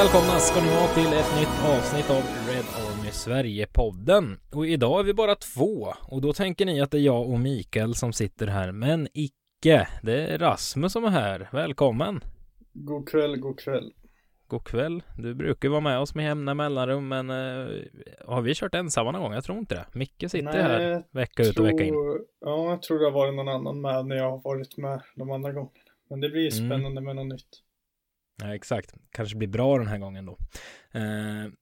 Välkomna ska ni vara till ett nytt avsnitt av Red Army Sverige-podden. Och idag är vi bara två. Och då tänker ni att det är jag och Mikael som sitter här. Men icke. Det är Rasmus som är här. Välkommen. God kväll, god kväll. God kväll. Du brukar vara med oss med jämna mellanrum, men uh, har vi kört ensamma någon gång? Jag tror inte det. Micke sitter Nej, här vecka ut och vecka in. Ja, jag tror det har varit någon annan med när jag har varit med de andra gångerna. Men det blir mm. spännande mm. med något nytt. Ja, exakt. Kanske blir bra den här gången då. Eh,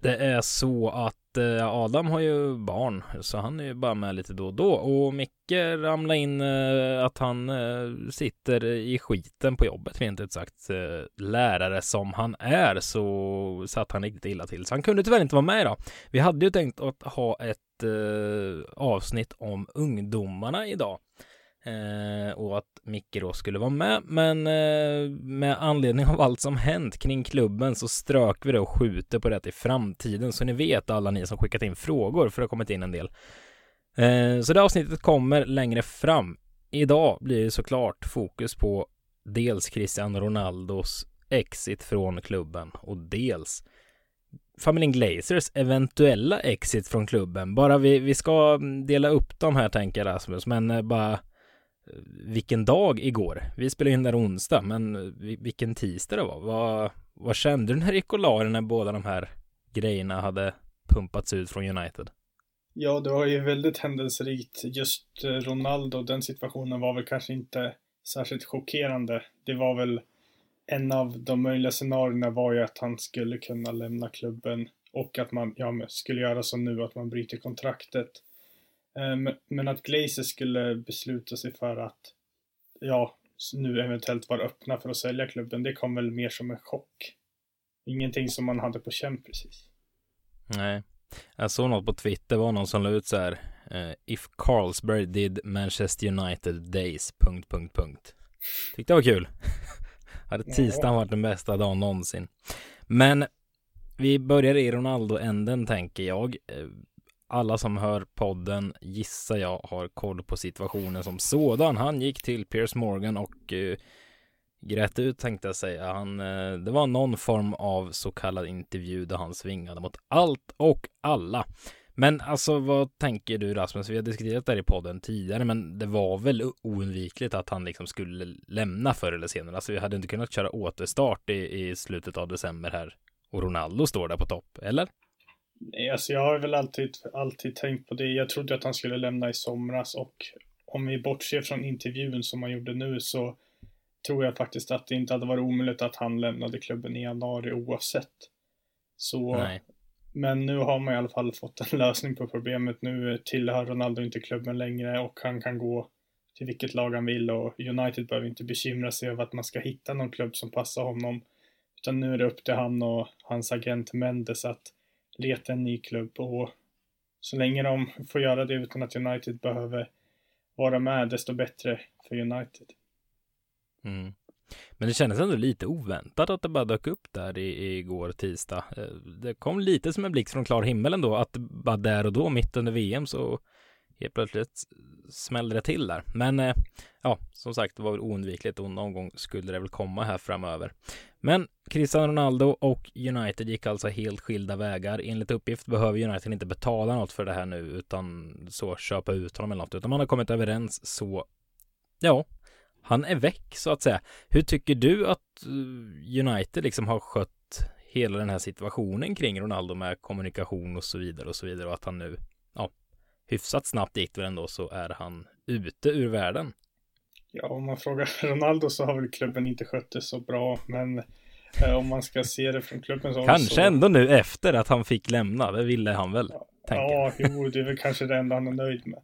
det är så att eh, Adam har ju barn, så han är ju bara med lite då och då. Och Micke ramlade in eh, att han eh, sitter i skiten på jobbet, rent ut sagt. Eh, lärare som han är, så satt han riktigt illa till. Så han kunde tyvärr inte vara med idag. Vi hade ju tänkt att ha ett eh, avsnitt om ungdomarna idag. Eh, och att Micke då skulle vara med. Men eh, med anledning av allt som hänt kring klubben så strök vi det och skjuter på det till framtiden. Så ni vet alla ni som skickat in frågor för det har kommit in en del. Eh, så det avsnittet kommer längre fram. Idag blir det såklart fokus på dels Cristiano Ronaldos exit från klubben och dels familjen Glazers eventuella exit från klubben. Bara vi, vi ska dela upp de här tänker jag Rasmus, men eh, bara vilken dag igår. Vi spelade in där onsdag, men eh, vilken tisdag det var. Vad, vad kände du när det gick och när båda de här grejerna hade pumpats ut från United? Ja, det var ju väldigt händelserikt. Just eh, Ronaldo, den situationen var väl kanske inte särskilt chockerande. Det var väl en av de möjliga scenarierna var ju att han skulle kunna lämna klubben och att man ja, skulle göra så nu att man bryter kontraktet. Ehm, men att Glazer skulle besluta sig för att ja, nu eventuellt vara öppna för att sälja klubben, det kom väl mer som en chock. Ingenting som man hade på känn precis. Nej, jag såg något på Twitter, var någon som la ut så här uh, If Carlsberg did Manchester United days... Punkt, punkt, punkt. Tyckte det var kul. hade tisdagen varit den bästa dagen någonsin. Men vi börjar i Ronaldo-änden tänker jag. Alla som hör podden gissar jag har koll på situationen som sådan. Han gick till Piers Morgan och uh, grät ut tänkte jag säga. Han, uh, det var någon form av så kallad intervju där han svingade mot allt och alla. Men alltså vad tänker du Rasmus? Vi har diskuterat det här i podden tidigare, men det var väl oundvikligt att han liksom skulle lämna förr eller senare. Alltså vi hade inte kunnat köra återstart i, i slutet av december här och Ronaldo står där på topp, eller? Nej, alltså jag har väl alltid, alltid tänkt på det. Jag trodde att han skulle lämna i somras och om vi bortser från intervjun som han gjorde nu så tror jag faktiskt att det inte hade varit omöjligt att han lämnade klubben i januari oavsett. Så, Nej. men nu har man i alla fall fått en lösning på problemet. Nu tillhör Ronaldo inte klubben längre och han kan gå till vilket lag han vill och United behöver inte bekymra sig över att man ska hitta någon klubb som passar honom. Utan nu är det upp till han och hans agent Mendes att leta en ny klubb och så länge de får göra det utan att United behöver vara med, desto bättre för United. Mm. Men det kändes ändå lite oväntat att det bara dök upp där i, igår tisdag. Eh, det kom lite som en blixt från klar himmel ändå, att bara där och då, mitt under VM, så helt plötsligt smällde det till där. Men eh, ja, som sagt, det var väl oundvikligt och någon gång skulle det väl komma här framöver. Men Cristiano Ronaldo och United gick alltså helt skilda vägar. Enligt uppgift behöver United inte betala något för det här nu, utan så köpa ut honom eller något, utan man har kommit överens så ja, han är väck så att säga. Hur tycker du att eh, United liksom har skött hela den här situationen kring Ronaldo med kommunikation och så vidare och så vidare och att han nu ja, hyfsat snabbt gick det väl ändå så är han ute ur världen. Ja, om man frågar Ronaldo så har väl klubben inte skött det så bra, men om man ska se det från klubben så... Kanske så... ändå nu efter att han fick lämna, det ville han väl? Ja, ja jo, det är väl kanske det enda han är nöjd med.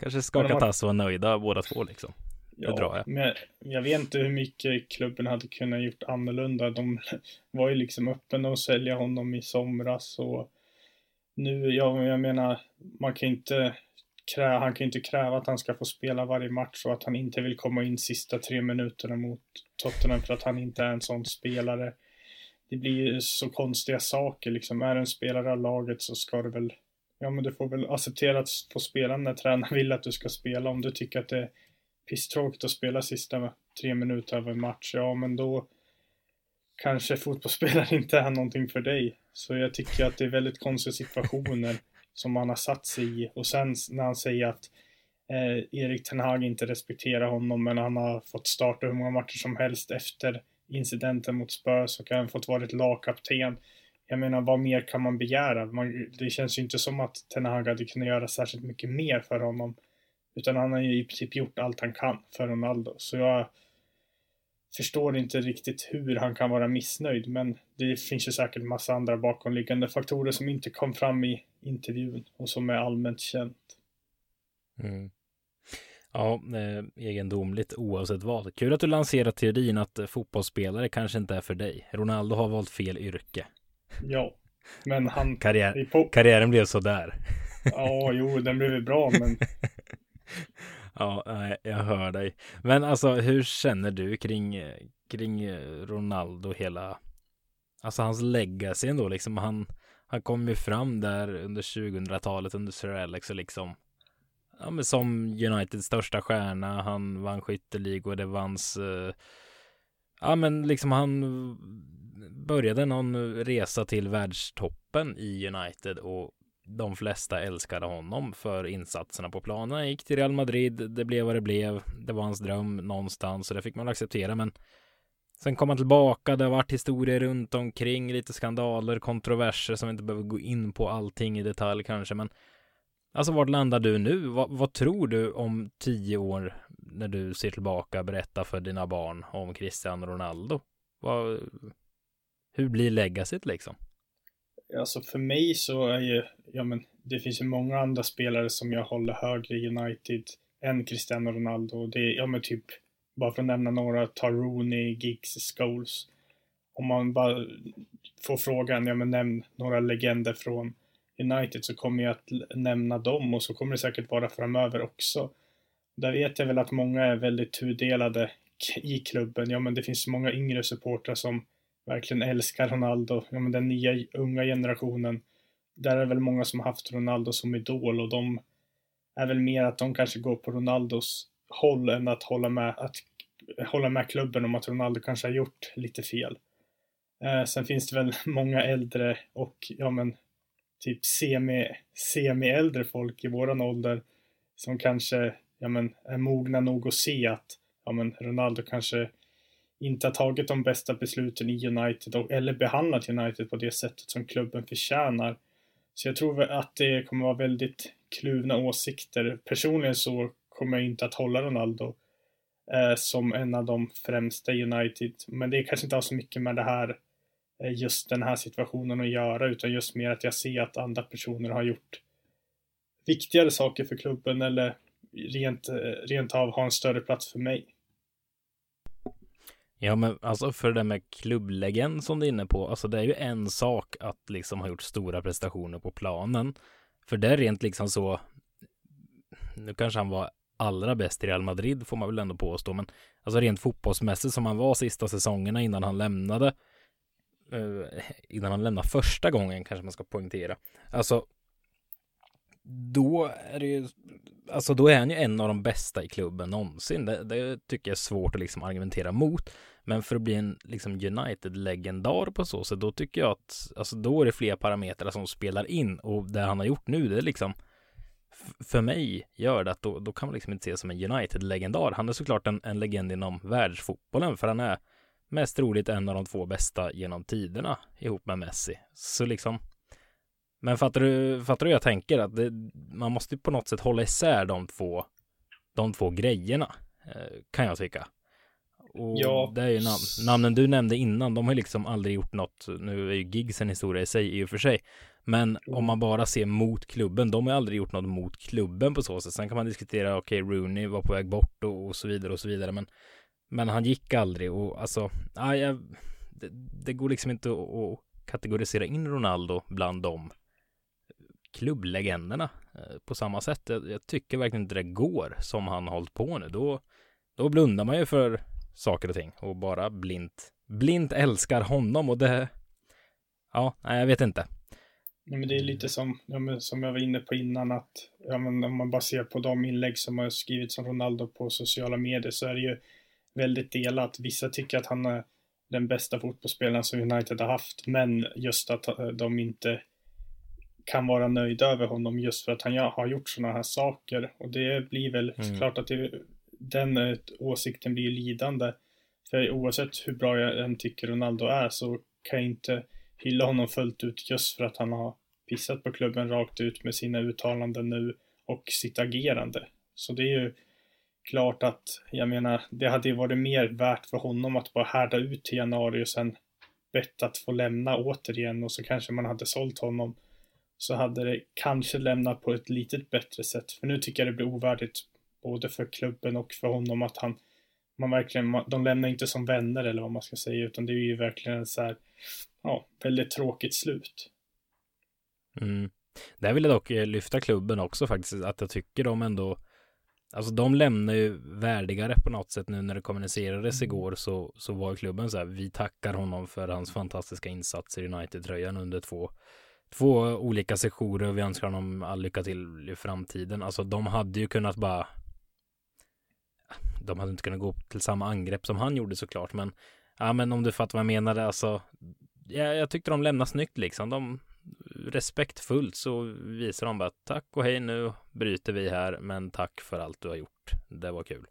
Kanske ska Katas man... vara nöjda båda två liksom. Ja, det drar jag. men jag vet inte hur mycket klubben hade kunnat gjort annorlunda. De var ju liksom öppna att sälja honom i somras och nu, ja, jag menar, man kan inte krä, han kan inte kräva att han ska få spela varje match och att han inte vill komma in sista tre minuterna mot Tottenham för att han inte är en sån spelare. Det blir ju så konstiga saker liksom. Är en spelare av laget så ska du väl, ja men du får väl acceptera att få spela när tränaren vill att du ska spela. Om du tycker att det är pisstråkigt att spela sista tre minuter av en match, ja men då kanske fotbollsspelare inte är någonting för dig. Så jag tycker att det är väldigt konstiga situationer som han har satt sig i. Och sen när han säger att eh, Erik Ten Hag inte respekterar honom, men han har fått starta hur många matcher som helst efter incidenten mot Spurs och han fått vara lagkapten. Jag menar, vad mer kan man begära? Man, det känns ju inte som att Ten Hag hade kunnat göra särskilt mycket mer för honom. Utan han har ju i princip gjort allt han kan för Ronaldo. Så jag förstår inte riktigt hur han kan vara missnöjd. Men det finns ju säkert massa andra bakomliggande faktorer som inte kom fram i intervjun och som är allmänt känt. Mm. Ja, eh, egendomligt oavsett vad. Kul att du lanserar teorin att fotbollsspelare kanske inte är för dig. Ronaldo har valt fel yrke. Ja, men han... Karriär. Karriären blev sådär. Ja, jo, den blev bra, men... ja, jag hör dig. Men alltså, hur känner du kring, kring Ronaldo hela... Alltså hans legacy ändå, liksom. Han, han kom ju fram där under 2000-talet under Sir Alex och liksom ja, men som Uniteds största stjärna. Han vann skytteligor, det vanns uh, ja, men liksom han började någon resa till världstoppen i United och de flesta älskade honom för insatserna på planen. Han gick till Real Madrid, det blev vad det blev. Det var hans dröm någonstans och det fick man acceptera. Men sen kom han tillbaka, det har varit historier runt omkring, lite skandaler, kontroverser som vi inte behöver gå in på allting i detalj kanske. Men Alltså vart landar du nu? Vad, vad, tror du om tio år när du ser tillbaka berätta för dina barn om Cristiano Ronaldo? Vad, hur blir legacyt liksom? Alltså för mig så är ju, ja men det finns ju många andra spelare som jag håller högre i United än Cristiano Ronaldo. Det är, ja men typ, bara för att nämna några, tar Rooney, Giggs, Scholes. Om man bara får frågan, ja men nämn några legender från United så kommer jag att nämna dem och så kommer det säkert vara framöver också. Där vet jag väl att många är väldigt tudelade i klubben. Ja, men det finns många yngre supportrar som verkligen älskar Ronaldo. Ja, men den nya unga generationen. Där är väl många som haft Ronaldo som idol och de är väl mer att de kanske går på Ronaldos håll än att hålla med, att hålla med klubben om att Ronaldo kanske har gjort lite fel. Eh, sen finns det väl många äldre och ja men typ semi, semi-äldre folk i våran ålder som kanske ja, men, är mogna nog att se att ja, men, Ronaldo kanske inte har tagit de bästa besluten i United och, eller behandlat United på det sättet som klubben förtjänar. Så jag tror att det kommer vara väldigt kluvna åsikter. Personligen så kommer jag inte att hålla Ronaldo eh, som en av de främsta i United. Men det kanske inte har så mycket med det här eh, just den här situationen att göra utan just mer att jag ser att andra personer har gjort viktigare saker för klubben eller rent, eh, rent av har en större plats för mig. Ja, men alltså för det där med klubblegend som du är inne på, alltså det är ju en sak att liksom ha gjort stora prestationer på planen. För det är rent liksom så, nu kanske han var allra bäst i Real Madrid får man väl ändå påstå, men alltså rent fotbollsmässigt som han var sista säsongerna innan han lämnade eh, innan han lämnade första gången kanske man ska poängtera. Alltså, då är det ju, alltså då är han ju en av de bästa i klubben någonsin. Det, det tycker jag är svårt att liksom argumentera mot. Men för att bli en liksom United-legendar på så sätt, då tycker jag att, alltså då är det fler parametrar som spelar in och det han har gjort nu, det är liksom för mig gör det att då, då kan man liksom inte se som en United-legendar. Han är såklart en, en legend inom världsfotbollen, för han är mest troligt en av de två bästa genom tiderna ihop med Messi. Så liksom. Men fattar du, fattar du jag tänker att det, man måste på något sätt hålla isär de två, de två grejerna eh, kan jag tycka. Och ja. det är ju namn, namnen du nämnde innan, de har liksom aldrig gjort något. Nu är ju Giggs en historia i sig i och för sig. Men om man bara ser mot klubben, de har aldrig gjort något mot klubben på så sätt. Sen kan man diskutera, okej, okay, Rooney var på väg bort och, och så vidare och så vidare. Men men han gick aldrig och alltså, jag, det, det, går liksom inte att, att kategorisera in Ronaldo bland de klubblegenderna eh, på samma sätt. Jag, jag, tycker verkligen inte det går som han har hållit på nu. Då, då blundar man ju för saker och ting och bara blint, blint älskar honom och det, ja, nej, jag vet inte. Ja, men det är lite som, ja, men, som jag var inne på innan att ja, men, om man bara ser på de inlägg som har skrivits om Ronaldo på sociala medier så är det ju väldigt delat. Vissa tycker att han är den bästa fotbollsspelaren som United har haft. Men just att eh, de inte kan vara nöjda över honom just för att han har gjort sådana här saker. Och det blir väl mm. klart att det, den eh, åsikten blir lidande. För oavsett hur bra jag än tycker Ronaldo är så kan jag inte hylla honom fullt ut just för att han har pissat på klubben rakt ut med sina uttalanden nu och sitt agerande. Så det är ju klart att, jag menar, det hade ju varit mer värt för honom att bara härda ut till januari och sen bett att få lämna återigen och så kanske man hade sålt honom. Så hade det kanske lämnat på ett litet bättre sätt. För nu tycker jag det blir ovärdigt både för klubben och för honom att han man verkligen, de lämnar inte som vänner eller vad man ska säga utan det är ju verkligen så här, ja, väldigt tråkigt slut. Mm. Där vill jag dock eh, lyfta klubben också faktiskt, att jag tycker de ändå Alltså de lämnar ju värdigare på något sätt nu när det kommunicerades mm. igår så, så var klubben så här, vi tackar honom för hans fantastiska insatser i United-tröjan under två, två olika sektioner och vi önskar honom all lycka till i framtiden. Alltså de hade ju kunnat bara de hade inte kunnat gå till samma angrepp som han gjorde såklart, men ja, men om du fattar vad jag menade, alltså. Ja, jag tyckte de lämnade snyggt liksom. De respektfullt så visar de bara tack och hej nu bryter vi här, men tack för allt du har gjort. Det var kul.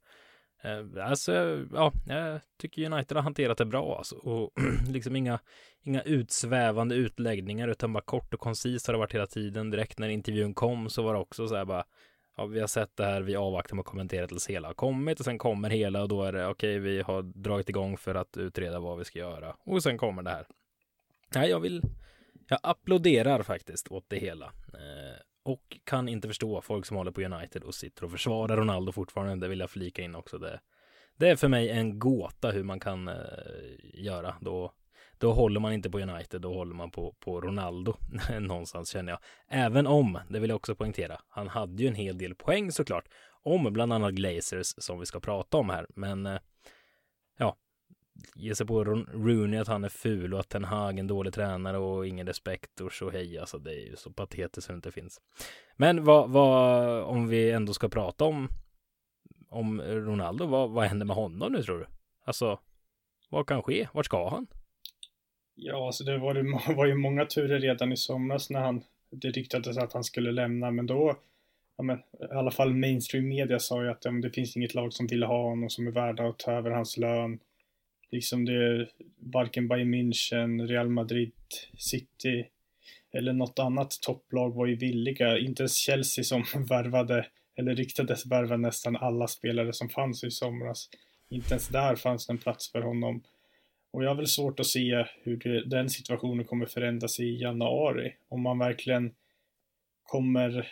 Eh, alltså, ja, jag tycker United har hanterat det bra alltså. Och liksom inga, inga utsvävande utläggningar utan bara kort och koncist har det varit hela tiden. Direkt när intervjun kom så var det också så här bara ja, vi har sett det här, vi avvaktar med att kommentera tills hela har kommit och sen kommer hela och då är det okej, okay, vi har dragit igång för att utreda vad vi ska göra och sen kommer det här. Nej, jag vill, jag applåderar faktiskt åt det hela eh, och kan inte förstå folk som håller på United och sitter och försvarar Ronaldo fortfarande. Det vill jag flika in också. Det, det är för mig en gåta hur man kan eh, göra då då håller man inte på United, då håller man på, på Ronaldo någonstans känner jag. Även om, det vill jag också poängtera, han hade ju en hel del poäng såklart, om bland annat Glazers som vi ska prata om här, men eh, ge sig på Rooney att han är ful och att Ten Hag en dålig tränare och ingen respekt och så hej, alltså det är ju så patetiskt som det inte finns. Men vad, vad, om vi ändå ska prata om, om Ronaldo, vad, vad händer med honom nu tror du? Alltså, vad kan ske? Vart ska han? Ja, alltså det var, det var ju många turer redan i somras när han, det ryktades att han skulle lämna, men då, ja men, i alla fall mainstream media sa ju att ja, det finns inget lag som vill ha honom som är värda att ta över hans lön. Liksom det, är varken Bayern München, Real Madrid, City eller något annat topplag var ju villiga. Inte ens Chelsea som värvade, eller ryktades värva nästan alla spelare som fanns i somras. Inte ens där fanns det en plats för honom. Och jag har väl svårt att se hur det, den situationen kommer förändras i januari. Om man verkligen kommer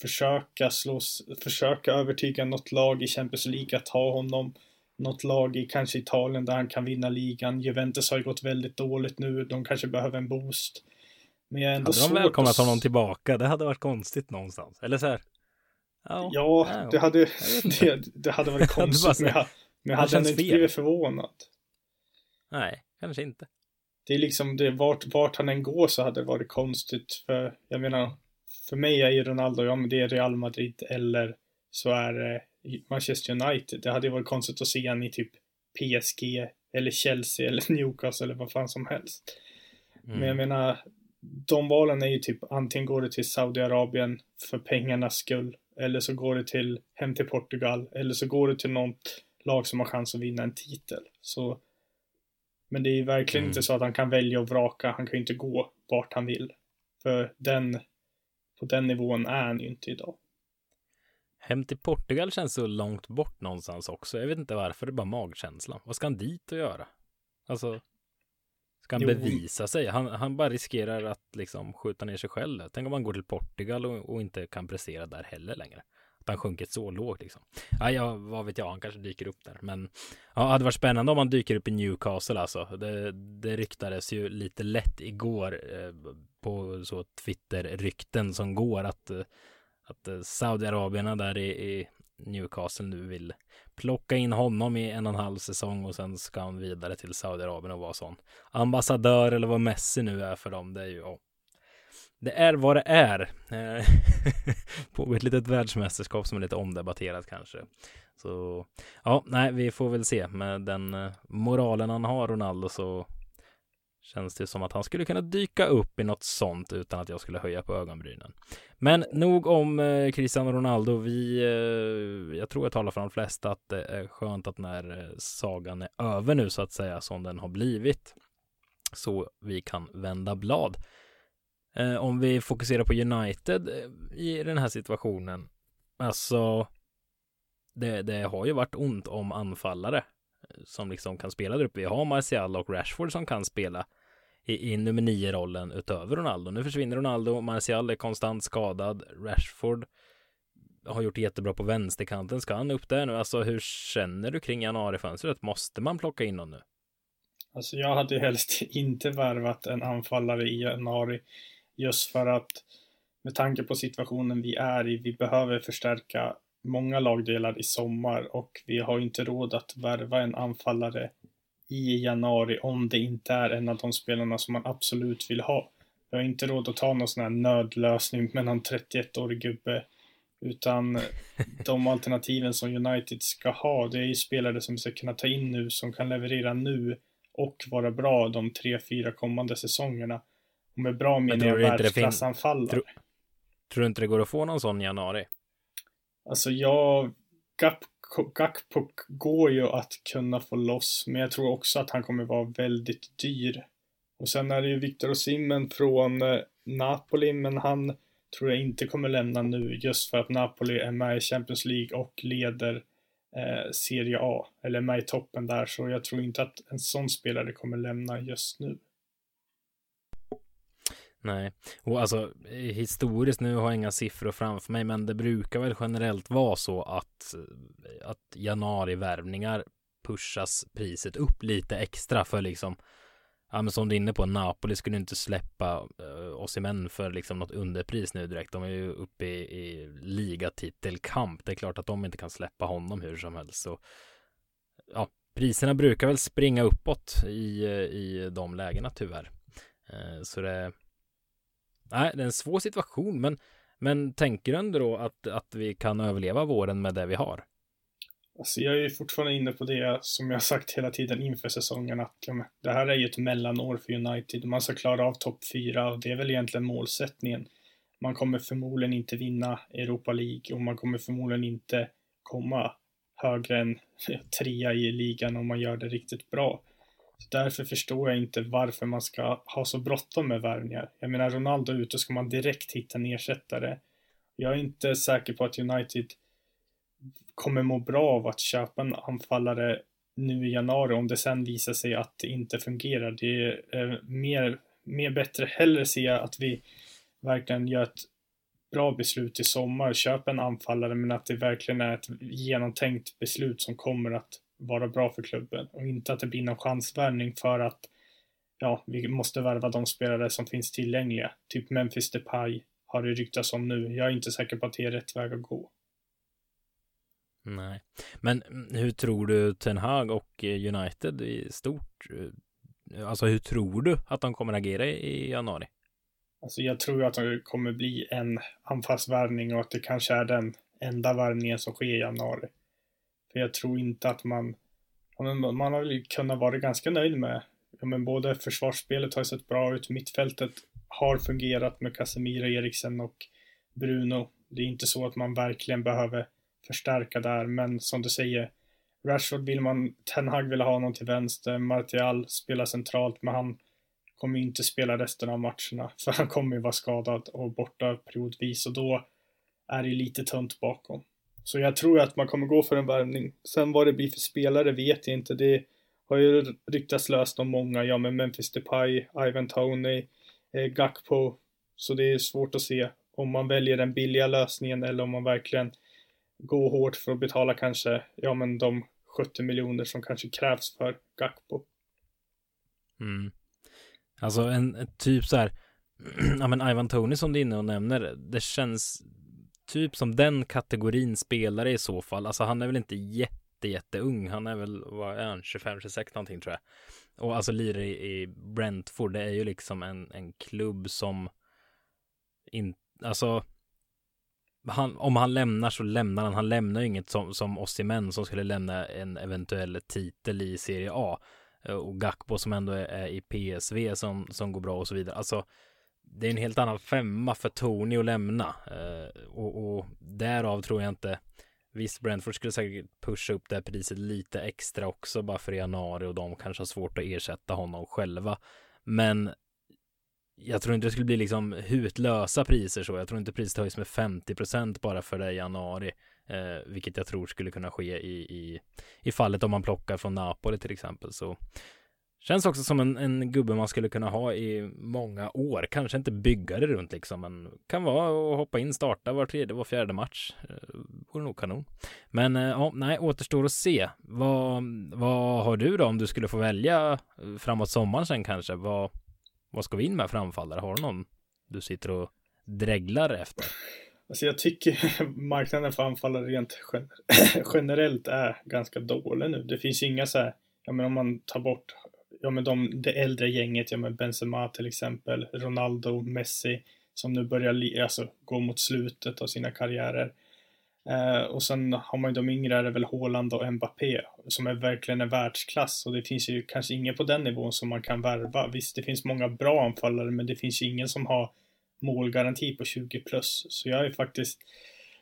försöka slås, försöka övertyga något lag i Champions League att ha honom. Något lag i kanske Italien där han kan vinna ligan. Juventus har ju gått väldigt dåligt nu. De kanske behöver en boost. Men jag är ändå hade de välkomnat honom tillbaka? Det hade varit konstigt någonstans. Eller så här. Ja, ja det hade, det, det hade varit konstigt. men jag, men jag hade ändå inte blivit förvånad. Nej, kanske inte. Det är liksom det, vart, vart han än går så hade det varit konstigt. För jag menar, för mig är ju Ronaldo, ja men det är Real Madrid eller så är det Manchester United. Det hade ju varit konstigt att se han i typ PSG eller Chelsea eller Newcastle eller vad fan som helst. Mm. Men jag menar, de valen är ju typ antingen går det till Saudiarabien för pengarnas skull eller så går det till hem till Portugal eller så går det till något lag som har chans att vinna en titel. Så men det är verkligen mm. inte så att han kan välja och vraka. Han kan ju inte gå vart han vill. För den, på den nivån är han ju inte idag. Hem till Portugal känns så långt bort någonstans också. Jag vet inte varför, det är bara magkänslan. Vad ska han dit och göra? Alltså, ska han jo. bevisa sig? Han, han bara riskerar att liksom skjuta ner sig själv. Tänk om han går till Portugal och, och inte kan prestera där heller längre att han sjunkit så lågt liksom. Ja, ja, vad vet jag, han kanske dyker upp där. Men ja, det hade varit spännande om han dyker upp i Newcastle alltså. Det, det ryktades ju lite lätt igår eh, på så Twitter-rykten som går att, eh, att eh, Saudiarabierna där i, i Newcastle nu vill plocka in honom i en och en halv säsong och sen ska han vidare till Saudiarabien och vara sån ambassadör eller vad Messi nu är för dem. Det är ju, oh. det är vad det är. Eh, på ett litet världsmästerskap som är lite omdebatterat kanske. Så ja, nej, vi får väl se med den eh, moralen han har, Ronaldo, så känns det som att han skulle kunna dyka upp i något sånt utan att jag skulle höja på ögonbrynen. Men nog om eh, Cristiano Ronaldo. Vi, eh, jag tror jag talar för de flesta att det är skönt att när eh, sagan är över nu så att säga som den har blivit så vi kan vända blad. Eh, om vi fokuserar på United eh, i den här situationen. Alltså, det, det har ju varit ont om anfallare eh, som liksom kan spela där uppe. Vi har Martial och Rashford som kan spela i, i nummer nio rollen utöver Ronaldo. Nu försvinner Ronaldo, Martial är konstant skadad, Rashford har gjort jättebra på vänsterkanten. Ska han upp där nu? Alltså hur känner du kring januarifönstret? Måste man plocka in någon nu? Alltså jag hade helst inte värvat en anfallare i januari just för att med tanke på situationen vi är i, vi behöver förstärka många lagdelar i sommar och vi har inte råd att värva en anfallare i januari om det inte är en av de spelarna som man absolut vill ha. Vi har inte råd att ta någon sån här nödlösning med någon 31-årig gubbe. Utan de alternativen som United ska ha, det är ju spelare som vi ska kunna ta in nu, som kan leverera nu och vara bra de tre, fyra kommande säsongerna. Och med bra menar jag världsklassanfallare. Tror, tror du inte det går att få någon sån i januari? Alltså jag, Gakpok går ju att kunna få loss, men jag tror också att han kommer vara väldigt dyr. Och sen är det ju Victor Osimhen från eh, Napoli, men han tror jag inte kommer lämna nu just för att Napoli är med i Champions League och leder eh, Serie A, eller med i toppen där, så jag tror inte att en sån spelare kommer lämna just nu. Nej, och alltså historiskt, nu har jag inga siffror framför mig, men det brukar väl generellt vara så att, eh, att januarivärvningar pushas priset upp lite extra för liksom Ja men som du är inne på, Napoli skulle inte släppa eh, uh, män för liksom något underpris nu direkt. De är ju uppe i, i ligatitelkamp. Det är klart att de inte kan släppa honom hur som helst. Så, ja, priserna brukar väl springa uppåt i, eh, i de lägena tyvärr. Uh, så det, nej, det är en svår situation, men, men tänker du ändå då att, att vi kan överleva våren med det vi har? Alltså jag är fortfarande inne på det som jag sagt hela tiden inför säsongen att ja, det här är ju ett mellanår för United. Man ska klara av topp fyra och det är väl egentligen målsättningen. Man kommer förmodligen inte vinna Europa League och man kommer förmodligen inte komma högre än trea i ligan om man gör det riktigt bra. Därför förstår jag inte varför man ska ha så bråttom med värvningar. Jag menar, Ronaldo är ute ska man direkt hitta en ersättare. Jag är inte säker på att United kommer må bra av att köpa en anfallare nu i januari om det sen visar sig att det inte fungerar. Det är eh, mer, mer bättre, hellre se att vi verkligen gör ett bra beslut i sommar, köp en anfallare men att det verkligen är ett genomtänkt beslut som kommer att vara bra för klubben och inte att det blir någon chansvärvning för att ja, vi måste värva de spelare som finns tillgängliga. Typ Memphis Depay har det ryktats om nu. Jag är inte säker på att det är rätt väg att gå. Nej, men hur tror du Ten Hag och United i stort? Alltså hur tror du att de kommer agera i januari? Alltså jag tror att det kommer bli en anfallsvärvning och att det kanske är den enda värvningen som sker i januari. För jag tror inte att man, man har väl kunnat vara ganska nöjd med, ja men både försvarsspelet har sett bra ut, mittfältet har fungerat med Casemiro, Eriksen och Bruno. Det är inte så att man verkligen behöver förstärka där, men som du säger, Rashford vill man, Ten Hag vill ha någon till vänster, Martial spelar centralt, men han kommer inte spela resten av matcherna, för han kommer ju vara skadad och borta periodvis och då är det lite tunt bakom. Så jag tror att man kommer gå för en värvning. Sen vad det blir för spelare vet jag inte. Det har ju ryktats löst om många, ja men Memphis Depay, Ivan Tony, eh, Gakpo. Så det är svårt att se om man väljer den billiga lösningen eller om man verkligen går hårt för att betala kanske, ja men de 70 miljoner som kanske krävs för Gakpo. Mm. Alltså en, en typ så här, ja men Ivan Tony som du är inne och nämner, det känns typ som den kategorin spelare i så fall. Alltså han är väl inte jätte, jätteung. Han är väl, vad är han, 25, 26 någonting tror jag. Och alltså lirar i, i Brentford, det är ju liksom en, en klubb som in, alltså han, om han lämnar så lämnar han. Han lämnar ju inget som, som Osimhen som skulle lämna en eventuell titel i Serie A. Eh, och Gakpo som ändå är i PSV som, som går bra och så vidare. Alltså, det är en helt annan femma för Tony att lämna. Eh, och, och därav tror jag inte Visst, Brentford skulle säkert pusha upp det här priset lite extra också bara för januari och de kanske har svårt att ersätta honom själva. Men jag tror inte det skulle bli liksom hutlösa priser så. Jag tror inte priset höjs med 50 procent bara för det i januari. Eh, vilket jag tror skulle kunna ske i, i, i fallet om man plockar från Napoli till exempel. Så Känns också som en, en gubbe man skulle kunna ha i många år. Kanske inte bygga det runt liksom, men kan vara och hoppa in, starta var tredje, var fjärde match. Eh, vore nog kanon. Men eh, ja, nej, återstår att se. Vad, vad har du då om du skulle få välja eh, framåt sommaren sen kanske? Vad, vad ska vi in med framfallare? Har du någon du sitter och dreglar efter? Alltså jag tycker marknaden för anfallare rent generellt är ganska dålig nu. Det finns inga så här, ja men om man tar bort ja men de, det äldre gänget, ja men Benzema till exempel, Ronaldo, Messi, som nu börjar alltså, gå mot slutet av sina karriärer. Eh, och sen har man ju de yngre, är det väl Haaland och Mbappé, som är verkligen är världsklass. Och det finns ju kanske ingen på den nivån som man kan värva. Visst, det finns många bra anfallare, men det finns ju ingen som har målgaranti på 20 plus. Så jag är faktiskt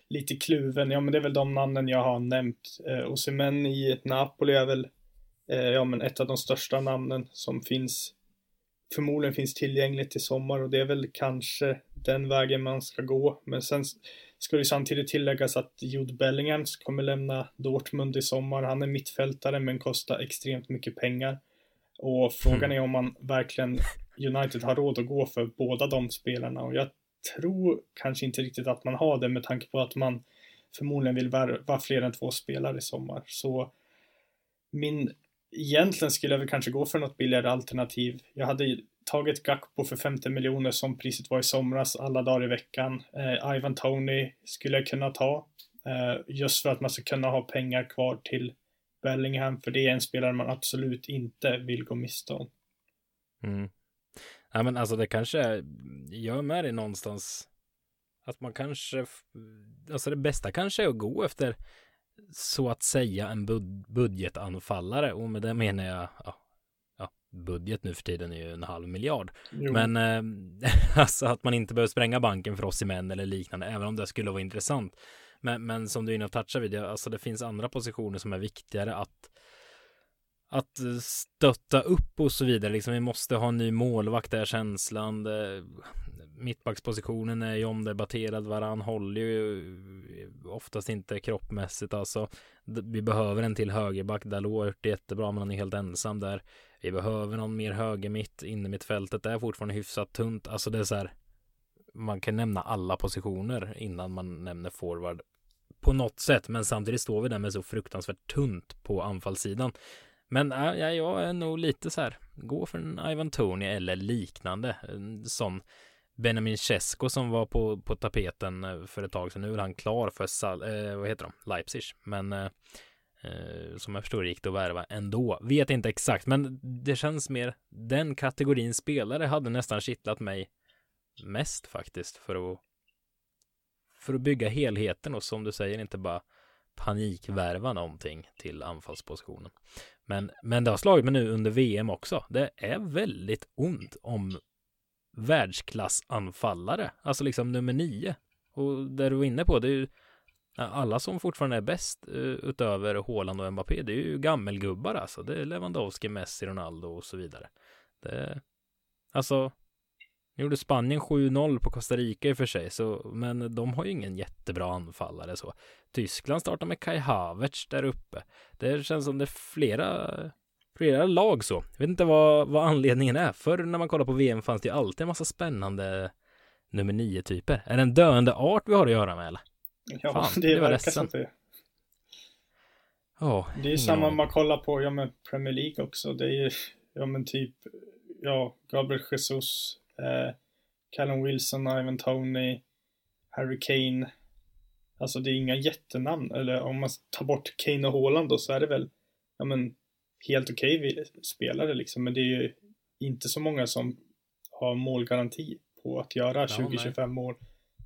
lite kluven. Ja, men det är väl de namnen jag har nämnt. Eh, och Osimhen i Napoli är väl ja, men ett av de största namnen som finns förmodligen finns tillgängligt i sommar och det är väl kanske den vägen man ska gå. Men sen ska det samtidigt tilläggas att Jude Bellingham kommer lämna Dortmund i sommar. Han är mittfältare men kostar extremt mycket pengar. Och frågan är om man verkligen United har råd att gå för båda de spelarna och jag tror kanske inte riktigt att man har det med tanke på att man förmodligen vill värva fler än två spelare i sommar. Så min egentligen skulle jag väl kanske gå för något billigare alternativ. Jag hade tagit Gakpo för 50 miljoner som priset var i somras alla dagar i veckan. Eh, Ivan Tony skulle jag kunna ta. Eh, just för att man ska kunna ha pengar kvar till Bellingham, för det är en spelare man absolut inte vill gå miste om. Mm. Ja, men alltså det kanske gör med det någonstans att man kanske, alltså det bästa kanske är att gå efter så att säga en bud budgetanfallare och med det menar jag ja, ja, budget nu för tiden är ju en halv miljard. Jo. Men eh, alltså att man inte behöver spränga banken för oss i män eller liknande, även om det skulle vara intressant. Men, men som du är inne och touchar vid, alltså det finns andra positioner som är viktigare att att stötta upp och så vidare. Liksom, vi måste ha en ny målvakt, där känslan. Det, mittbackspositionen är ju omdebatterad. Varann håller ju oftast inte kroppmässigt. Alltså, vi behöver en till högerback. Dalot har gjort det jättebra, men han är helt ensam där. Vi behöver någon mer höger mitt inne mitt fältet. Det är fortfarande hyfsat tunt. Alltså det är så här. Man kan nämna alla positioner innan man nämner forward på något sätt, men samtidigt står vi där med så fruktansvärt tunt på anfallssidan. Men äh, ja, jag är nog lite så här, gå för en Ivan Tony eller liknande. Mm, en sån Benjamin Cesko som var på, på tapeten eh, för ett tag sedan. Nu är han klar för Sal eh, vad heter de? Leipzig. Men eh, eh som jag förstår gick det att värva ändå. Vet inte exakt, men det känns mer den kategorin spelare hade nästan kittlat mig mest faktiskt för att för att bygga helheten och som du säger inte bara panikvärva någonting till anfallspositionen. Men, men det har slagit mig nu under VM också. Det är väldigt ont om världsklassanfallare, alltså liksom nummer nio. Och det du var inne på, det är ju alla som fortfarande är bäst eh, utöver Haaland och Mbappé, det är ju gammelgubbar alltså. Det är Lewandowski, Messi, Ronaldo och så vidare. Det, alltså, gjorde Spanien 7-0 på Costa Rica i och för sig, så, men de har ju ingen jättebra anfallare så. Tyskland startar med Kai Havertz där uppe. Det känns som det är flera flera lag så. Jag vet inte vad, vad anledningen är. Förr när man kollar på VM fanns det ju alltid en massa spännande nummer nio typer. Är det en döende art vi har att göra med eller? Ja, Fan, det, det verkar som det. Oh, det är samma man kollar på, ja men Premier League också. Det är ju, ja men typ, ja, Gabriel Jesus, eh, Callum Wilson, Ivan Tony, Harry Kane. Alltså det är inga jättenamn, eller om man tar bort Kane och Haaland då så är det väl, ja men helt okej okay spelare liksom, men det är ju inte så många som har målgaranti på att göra 20-25 mål.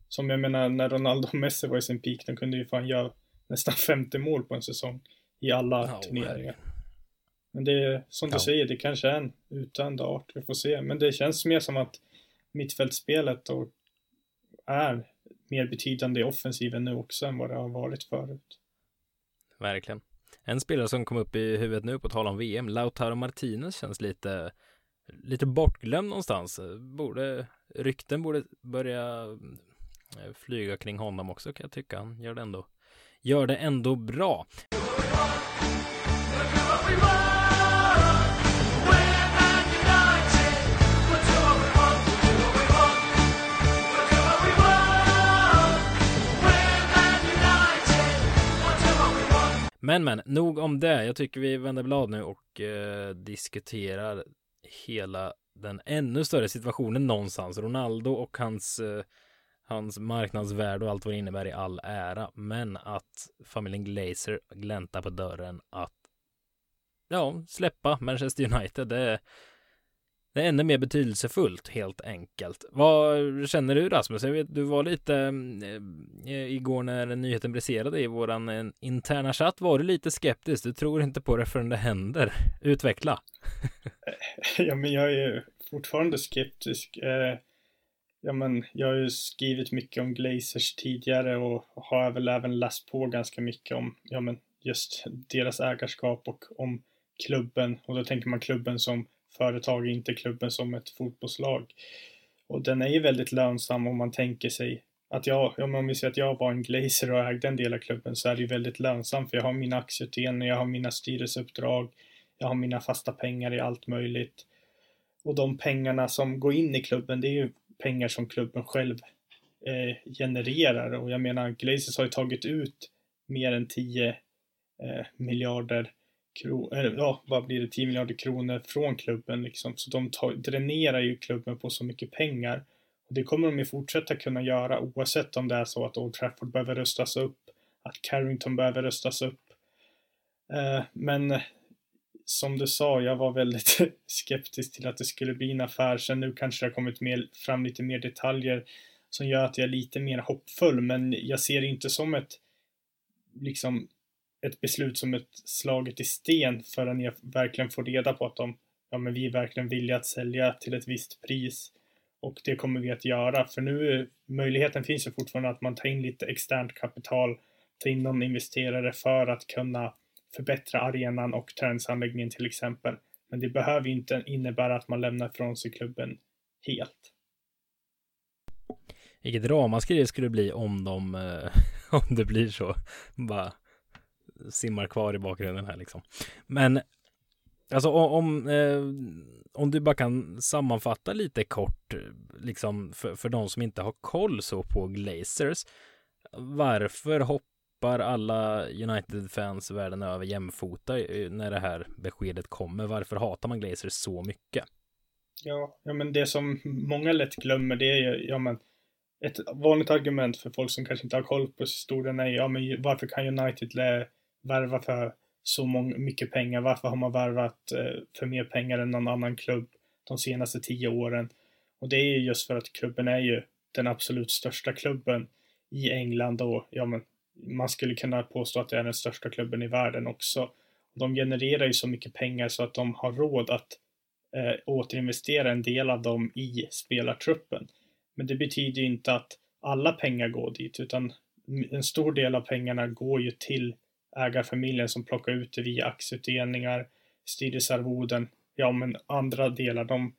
Som jag menar, när Ronaldo och Messi var i sin peak, de kunde ju fan göra nästan 50 mål på en säsong i alla ja, turneringar. Men det är som du ja. säger, det kanske är en utdöende art, vi får se. Men det känns mer som att mittfältsspelet då är mer betydande i offensiven nu också än vad det har varit förut. Verkligen. En spelare som kom upp i huvudet nu på tal om VM, Lautaro Martinez känns lite lite bortglömd någonstans. Borde, rykten borde börja eh, flyga kring honom också kan jag tycka. Han gör det ändå, gör det ändå bra. Men men, nog om det. Jag tycker vi vänder blad nu och eh, diskuterar hela den ännu större situationen någonstans. Ronaldo och hans eh, hans marknadsvärde och allt vad det innebär i all ära. Men att familjen Glazer gläntar på dörren att ja, släppa Manchester United. Det, det är ännu mer betydelsefullt helt enkelt. Vad känner du Rasmus? Jag vet, du var lite eh, eh, igår när nyheten briserade i våran eh, interna chatt var du lite skeptisk. Du tror inte på det förrän det händer. Utveckla. ja, men jag är fortfarande skeptisk. Eh, ja, men jag har ju skrivit mycket om Glazers tidigare och har väl även läst på ganska mycket om ja, men just deras ägarskap och om klubben. Och då tänker man klubben som företag, inte klubben som ett fotbollslag. Och den är ju väldigt lönsam om man tänker sig att jag, om vi säger att jag var en glazer och ägde en del av klubben så är det ju väldigt lönsamt för jag har mina aktieutdelningar, jag har mina styrelseuppdrag, jag har mina fasta pengar i allt möjligt. Och de pengarna som går in i klubben, det är ju pengar som klubben själv eh, genererar och jag menar Glazers har ju tagit ut mer än 10 eh, miljarder kronor, eller ja, vad blir det, 10 miljarder kronor från klubben liksom. Så de tar, dränerar ju klubben på så mycket pengar. Och det kommer de ju fortsätta kunna göra oavsett om det är så att Old Trafford behöver rustas upp, att Carrington behöver rustas upp. Eh, men som du sa, jag var väldigt skeptisk till att det skulle bli en affär. Sen nu kanske det har kommit mer, fram lite mer detaljer som gör att jag är lite mer hoppfull, men jag ser det inte som ett liksom ett beslut som ett slaget i sten förrän jag verkligen får reda på att de, ja men vi är verkligen villiga att sälja till ett visst pris. Och det kommer vi att göra, för nu möjligheten finns ju fortfarande att man tar in lite externt kapital, tar in någon investerare för att kunna förbättra arenan och träningsanläggningen till exempel. Men det behöver inte innebära att man lämnar ifrån sig klubben helt. Vilket ramaskri det skulle bli om de, eh, om det blir så. Bara simmar kvar i bakgrunden här liksom. Men alltså om, eh, om du bara kan sammanfatta lite kort, liksom för, för de som inte har koll så på Glazers. Varför hoppar alla United-fans världen över jämfota när det här beskedet kommer? Varför hatar man Glazers så mycket? Ja, ja men det som många lätt glömmer det är ju, ja men ett vanligt argument för folk som kanske inte har koll på historien är ja men varför kan United värva för så många, mycket pengar? Varför har man värvat eh, för mer pengar än någon annan klubb de senaste tio åren? Och det är just för att klubben är ju den absolut största klubben i England och ja, men man skulle kunna påstå att det är den största klubben i världen också. De genererar ju så mycket pengar så att de har råd att eh, återinvestera en del av dem i spelartruppen. Men det betyder ju inte att alla pengar går dit, utan en stor del av pengarna går ju till ägarfamiljen som plockar ut det via aktieutdelningar, styrelsearvoden, ja men andra delar. De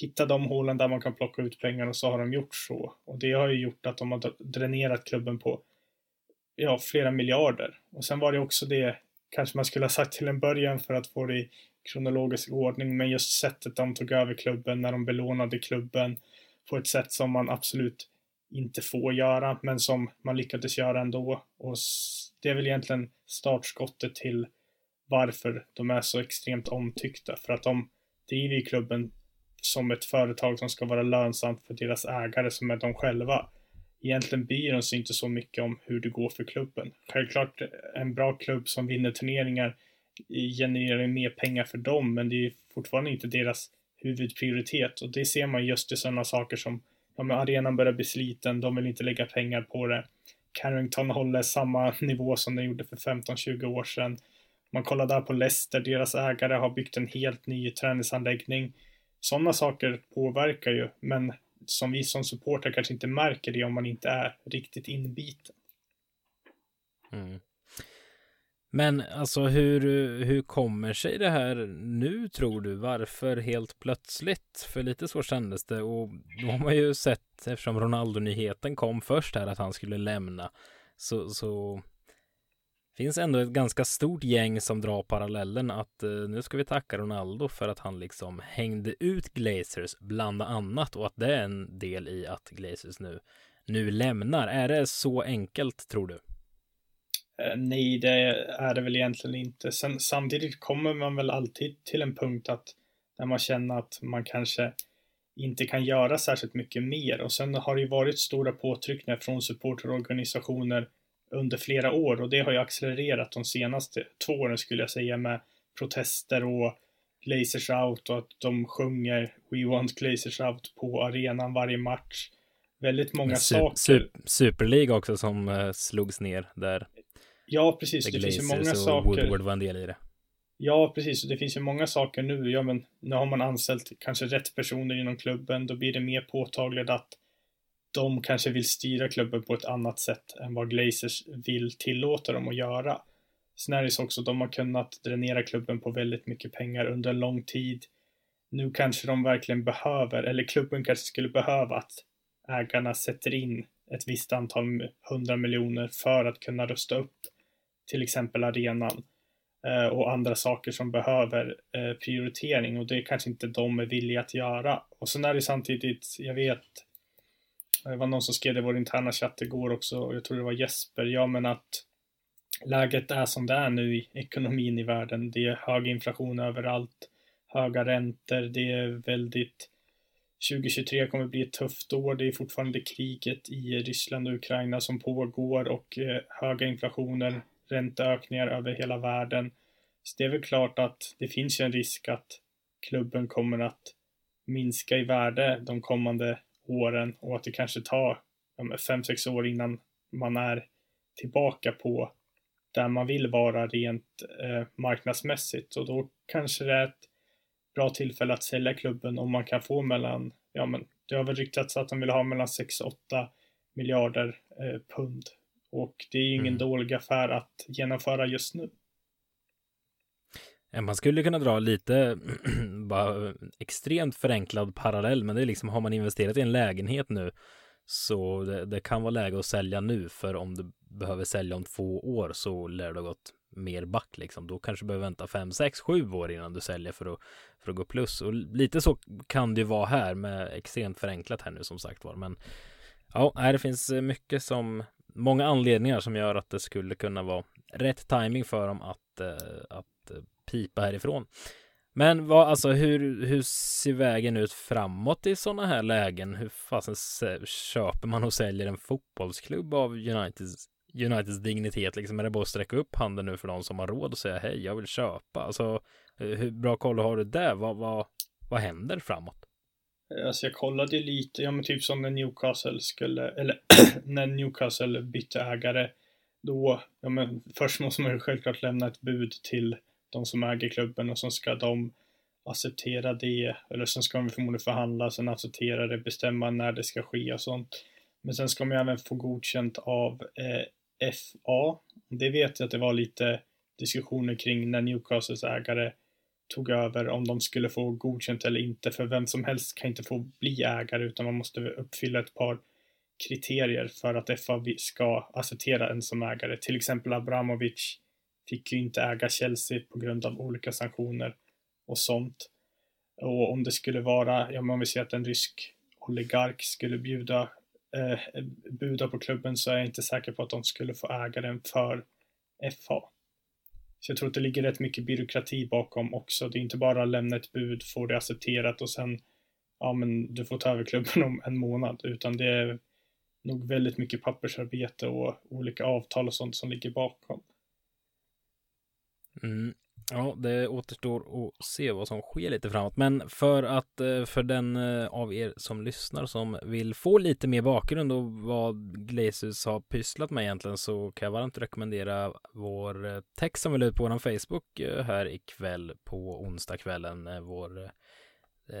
hittar de hålen där man kan plocka ut pengar och så har de gjort så. Och det har ju gjort att de har dränerat klubben på ja, flera miljarder. Och sen var det också det, kanske man skulle ha sagt till en början för att få det i kronologisk ordning, men just sättet de tog över klubben, när de belånade klubben på ett sätt som man absolut inte får göra, men som man lyckades göra ändå. Och det är väl egentligen startskottet till varför de är så extremt omtyckta. För att de driver ju klubben som ett företag som ska vara lönsamt för deras ägare som är de själva. Egentligen bryr de sig inte så mycket om hur det går för klubben. Självklart en bra klubb som vinner turneringar genererar mer pengar för dem, men det är fortfarande inte deras huvudprioritet och det ser man just i sådana saker som men arenan börjar bli sliten, de vill inte lägga pengar på det. Carrington håller samma nivå som den gjorde för 15-20 år sedan. Man kollar där på Leicester, deras ägare har byggt en helt ny träningsanläggning. Sådana saker påverkar ju, men som vi som supporter kanske inte märker det om man inte är riktigt inbiten. Mm. Men alltså hur, hur kommer sig det här nu tror du? Varför helt plötsligt? För lite så kändes det och då har man ju sett eftersom Ronaldo-nyheten kom först här att han skulle lämna så, så finns ändå ett ganska stort gäng som drar parallellen att eh, nu ska vi tacka Ronaldo för att han liksom hängde ut Glazers bland annat och att det är en del i att Glazers nu nu lämnar. Är det så enkelt tror du? Uh, nej, det är det väl egentligen inte. Sen, samtidigt kommer man väl alltid till en punkt att när man känner att man kanske inte kan göra särskilt mycket mer och sen har det ju varit stora påtryckningar från supporterorganisationer under flera år och det har ju accelererat de senaste två åren skulle jag säga med protester och Glazers out och att de sjunger We want Glazers out på arenan varje match. Väldigt många su saker. Su Superliga också som uh, slogs ner där. Ja, precis. Det finns ju många saker. Woodward var en del i det. Ja, precis. Det finns ju många saker nu. Ja, men nu har man anställt kanske rätt personer inom klubben. Då blir det mer påtagligt att de kanske vill styra klubben på ett annat sätt än vad Glazers vill tillåta dem att göra. Sen är det så också att de har kunnat dränera klubben på väldigt mycket pengar under en lång tid. Nu kanske de verkligen behöver, eller klubben kanske skulle behöva att ägarna sätter in ett visst antal hundra miljoner för att kunna rusta upp till exempel arenan eh, och andra saker som behöver eh, prioritering och det kanske inte de är villiga att göra. Och sen är det samtidigt, jag vet det var någon som skrev i vår interna chatt igår också, och jag tror det var Jesper, ja men att läget är som det är nu i ekonomin i världen. Det är hög inflation överallt, höga räntor, det är väldigt 2023 kommer bli ett tufft år. Det är fortfarande kriget i Ryssland och Ukraina som pågår och eh, höga inflationer, ränteökningar över hela världen. Så det är väl klart att det finns en risk att klubben kommer att minska i värde de kommande åren och att det kanske tar fem sex år innan man är tillbaka på där man vill vara rent eh, marknadsmässigt och då kanske det är ett bra tillfälle att sälja klubben om man kan få mellan, ja men det har väl ryktats att de vill ha mellan 6 och 8 miljarder eh, pund och det är ingen mm. dålig affär att genomföra just nu. Man skulle kunna dra lite bara extremt förenklad parallell, men det är liksom har man investerat i en lägenhet nu så det, det, kan vara läge att sälja nu, för om du behöver sälja om två år så lär det ha gått mer back liksom. Då kanske du behöver vänta fem, sex, sju år innan du säljer för att, för att gå plus. Och lite så kan det ju vara här med extremt förenklat här nu som sagt var. Men ja, det finns mycket som många anledningar som gör att det skulle kunna vara rätt timing för dem att, eh, att pipa härifrån. Men vad, alltså hur, hur ser vägen ut framåt i sådana här lägen? Hur fasen köper man och säljer en fotbollsklubb av Uniteds, Uniteds dignitet? Liksom är det bara att sträcka upp handen nu för de som har råd och säga hej, jag vill köpa? Alltså eh, hur bra koll har du där? Vad, vad, vad händer framåt? Eh, alltså jag kollade ju lite, ja men typ som när Newcastle skulle, eller när Newcastle bytte ägare, då, ja men först måste man ju självklart lämna ett bud till de som äger klubben och sen ska de acceptera det, eller sen ska de förmodligen förhandla, sen acceptera det, bestämma när det ska ske och sånt. Men sen ska man ju även få godkänt av eh, FA. Det vet jag att det var lite diskussioner kring när Newcastles ägare tog över om de skulle få godkänt eller inte, för vem som helst kan inte få bli ägare utan man måste uppfylla ett par kriterier för att FA ska acceptera en som ägare. Till exempel Abramovic fick ju inte äga Chelsea på grund av olika sanktioner och sånt. Och om det skulle vara, ja men om vi säger att en rysk oligark skulle bjuda, eh, eh, buda på klubben så är jag inte säker på att de skulle få äga den för FA. Så jag tror att det ligger rätt mycket byråkrati bakom också. Det är inte bara att lämna ett bud, få det accepterat och sen, ja men du får ta över klubben om en månad, utan det är nog väldigt mycket pappersarbete och olika avtal och sånt som ligger bakom. Mm. Ja, det återstår att se vad som sker lite framåt. Men för att eh, för den eh, av er som lyssnar som vill få lite mer bakgrund och vad Glazers har pysslat med egentligen så kan jag varmt rekommendera vår eh, text som vi la ut på vår Facebook här ikväll på onsdagskvällen. Vår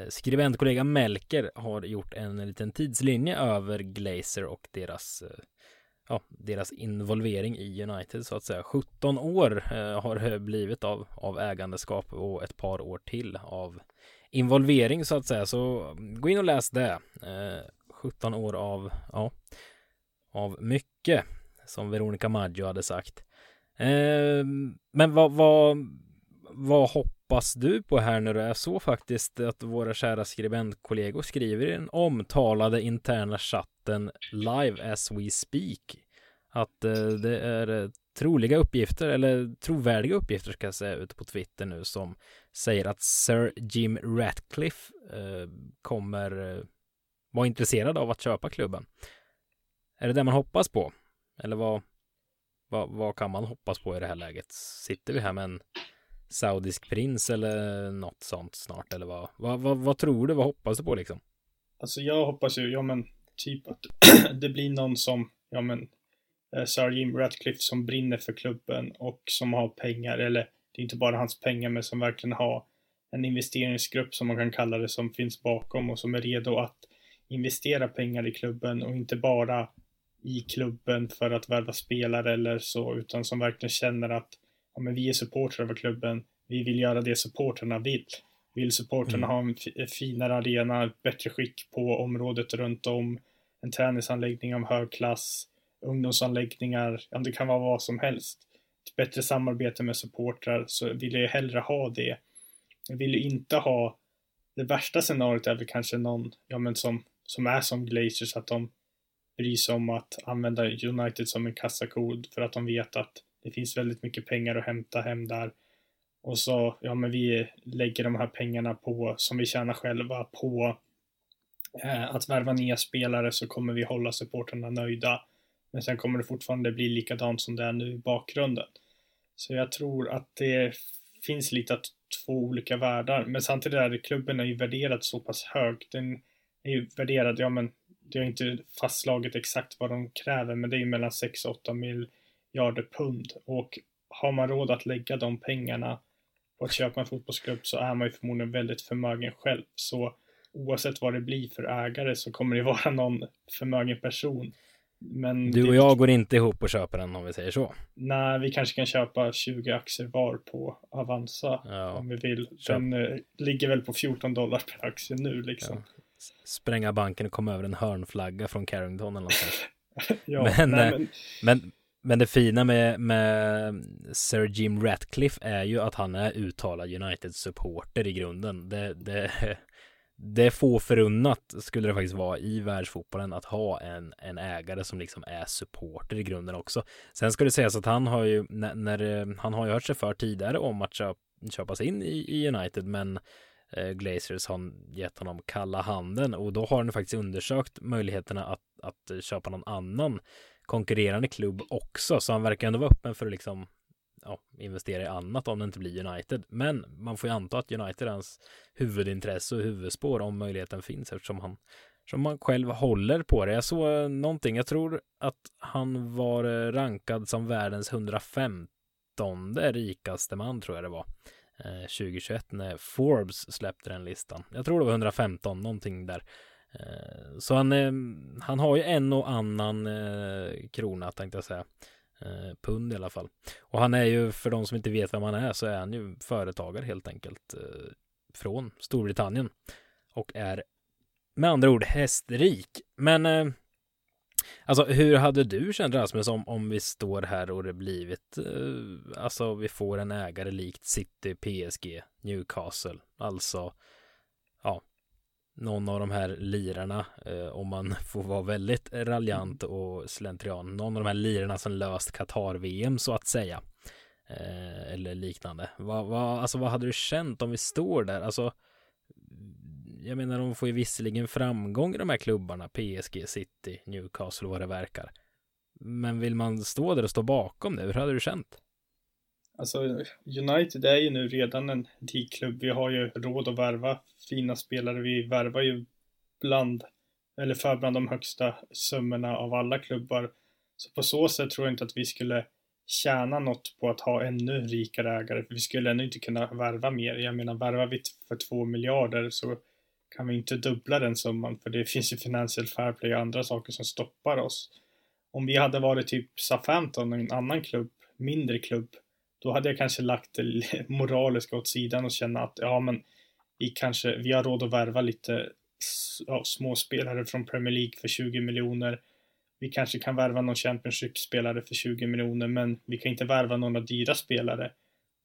skribentkollega Melker har gjort en liten tidslinje över Glazer och deras ja, deras involvering i United så att säga. 17 år eh, har det blivit av, av ägandeskap och ett par år till av involvering så att säga. Så mm, gå in och läs det. Eh, 17 år av, ja, av mycket som Veronica Maggio hade sagt. Eh, men vad, vad, vad hoppas du på här när det är så faktiskt att våra kära skribentkollegor skriver i den omtalade interna chatten live as we speak att eh, det är eh, troliga uppgifter eller trovärdiga uppgifter ska jag säga ute på Twitter nu som säger att Sir Jim Ratcliffe eh, kommer eh, vara intresserad av att köpa klubben. Är det det man hoppas på? Eller vad, vad, vad kan man hoppas på i det här läget? Sitter vi här med en saudisk prins eller något sånt snart eller vad, vad, vad, vad tror du? Vad hoppas du på liksom? Alltså jag hoppas ju, ja men typ att det blir någon som, ja men eh, Sir Jim Ratcliffe som brinner för klubben och som har pengar, eller det är inte bara hans pengar, men som verkligen har en investeringsgrupp som man kan kalla det som finns bakom och som är redo att investera pengar i klubben och inte bara i klubben för att värva spelare eller så, utan som verkligen känner att ja, men vi är supportrar av klubben. Vi vill göra det supporterna vill. Vill supporterna mm. ha en finare arena, bättre skick på området runt om, en träningsanläggning av hög klass, ungdomsanläggningar, ja det kan vara vad som helst. Ett bättre samarbete med supportrar så vill jag hellre ha det. Jag vill ju inte ha det värsta scenariot är väl kanske någon, ja men som, som är som Glazers, att de bryr sig om att använda United som en kassakod för att de vet att det finns väldigt mycket pengar att hämta hem där. Och så, ja men vi lägger de här pengarna på, som vi tjänar själva, på eh, att värva nya spelare så kommer vi hålla supporterna nöjda. Men sen kommer det fortfarande bli likadant som det är nu i bakgrunden. Så jag tror att det finns lite att två olika världar. Men samtidigt är det klubben är ju värderad så pass högt. Den är ju värderad, ja men det är inte fastslaget exakt vad de kräver, men det är ju mellan 6 och 8 miljarder pund. Och har man råd att lägga de pengarna på att köpa en fotbollsklubb så är man ju förmodligen väldigt förmögen själv. Så oavsett vad det blir för ägare så kommer det vara någon förmögen person men du och jag går inte ihop och köper den om vi säger så. Nej, vi kanske kan köpa 20 aktier var på Avanza ja. om vi vill. Den eh, ligger väl på 14 dollar per aktie nu liksom. Ja. Spränga banken och komma över en hörnflagga från Carrington eller något ja, men, nej, eh, men... men, men det fina med, med Sir Jim Ratcliffe är ju att han är uttalad United-supporter i grunden. Det, det, det är få förunnat skulle det faktiskt vara i världsfotbollen att ha en, en ägare som liksom är supporter i grunden också. Sen ska det sägas att han har ju när, när han har ju hört sig för tidigare om att köp, köpas in i, i United, men eh, Glazers har gett honom kalla handen och då har han faktiskt undersökt möjligheterna att, att köpa någon annan konkurrerande klubb också, så han verkar ändå vara öppen för att liksom ja, investera i annat om det inte blir United. Men man får ju anta att United är hans huvudintresse och huvudspår om möjligheten finns eftersom han som man själv håller på det. Jag såg eh, någonting, jag tror att han var eh, rankad som världens 115 rikaste man tror jag det var. Eh, 2021 när Forbes släppte den listan. Jag tror det var 115, någonting där. Eh, så han, eh, han har ju en och annan eh, krona tänkte jag säga pund i alla fall. Och han är ju, för de som inte vet vem han är, så är han ju företagare helt enkelt från Storbritannien och är med andra ord hästrik. Men alltså hur hade du känt Rasmus om, om vi står här och det blivit, eh, alltså vi får en ägare likt City, PSG, Newcastle, alltså ja, någon av de här lirarna, eh, om man får vara väldigt raljant och slentrian, någon av de här lirarna som löst Qatar-VM så att säga. Eh, eller liknande. Vad, vad, alltså, vad hade du känt om vi står där? Alltså, jag menar, de får ju visserligen framgång i de här klubbarna, PSG, City, Newcastle, vad det verkar. Men vill man stå där och stå bakom det, hur hade du känt? Alltså United är ju nu redan en klubb. Vi har ju råd att värva fina spelare. Vi värvar ju bland, eller för bland de högsta summorna av alla klubbar. Så på så sätt tror jag inte att vi skulle tjäna något på att ha ännu rikare ägare. För vi skulle ännu inte kunna värva mer. Jag menar, värvar vi för två miljarder så kan vi inte dubbla den summan. För det finns ju Financial Fair Play och andra saker som stoppar oss. Om vi hade varit typ Southampton, en annan klubb, mindre klubb, då hade jag kanske lagt det moraliska åt sidan och känna att ja, men vi kanske, vi har råd att värva lite ja, småspelare från Premier League för 20 miljoner. Vi kanske kan värva någon Championship-spelare för 20 miljoner, men vi kan inte värva några dyra spelare.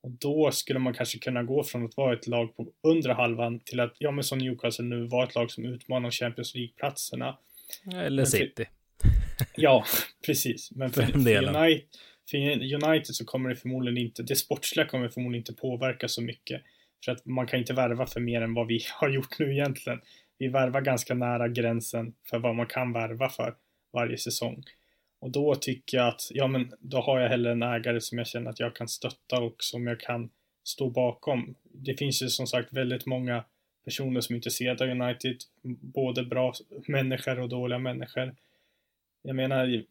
Och då skulle man kanske kunna gå från att vara ett lag på undre halvan till att, ja men som Newcastle nu, vara ett lag som utmanar Champions League-platserna. Eller City. ja, precis. Men för, för, United, för United så kommer det förmodligen inte, det sportsliga kommer förmodligen inte påverka så mycket. För att man kan inte värva för mer än vad vi har gjort nu egentligen. Vi värvar ganska nära gränsen för vad man kan värva för varje säsong. Och då tycker jag att, ja men då har jag hellre en ägare som jag känner att jag kan stötta och som jag kan stå bakom. Det finns ju som sagt väldigt många personer som är intresserade av United, både bra människor och dåliga människor. Jag menar,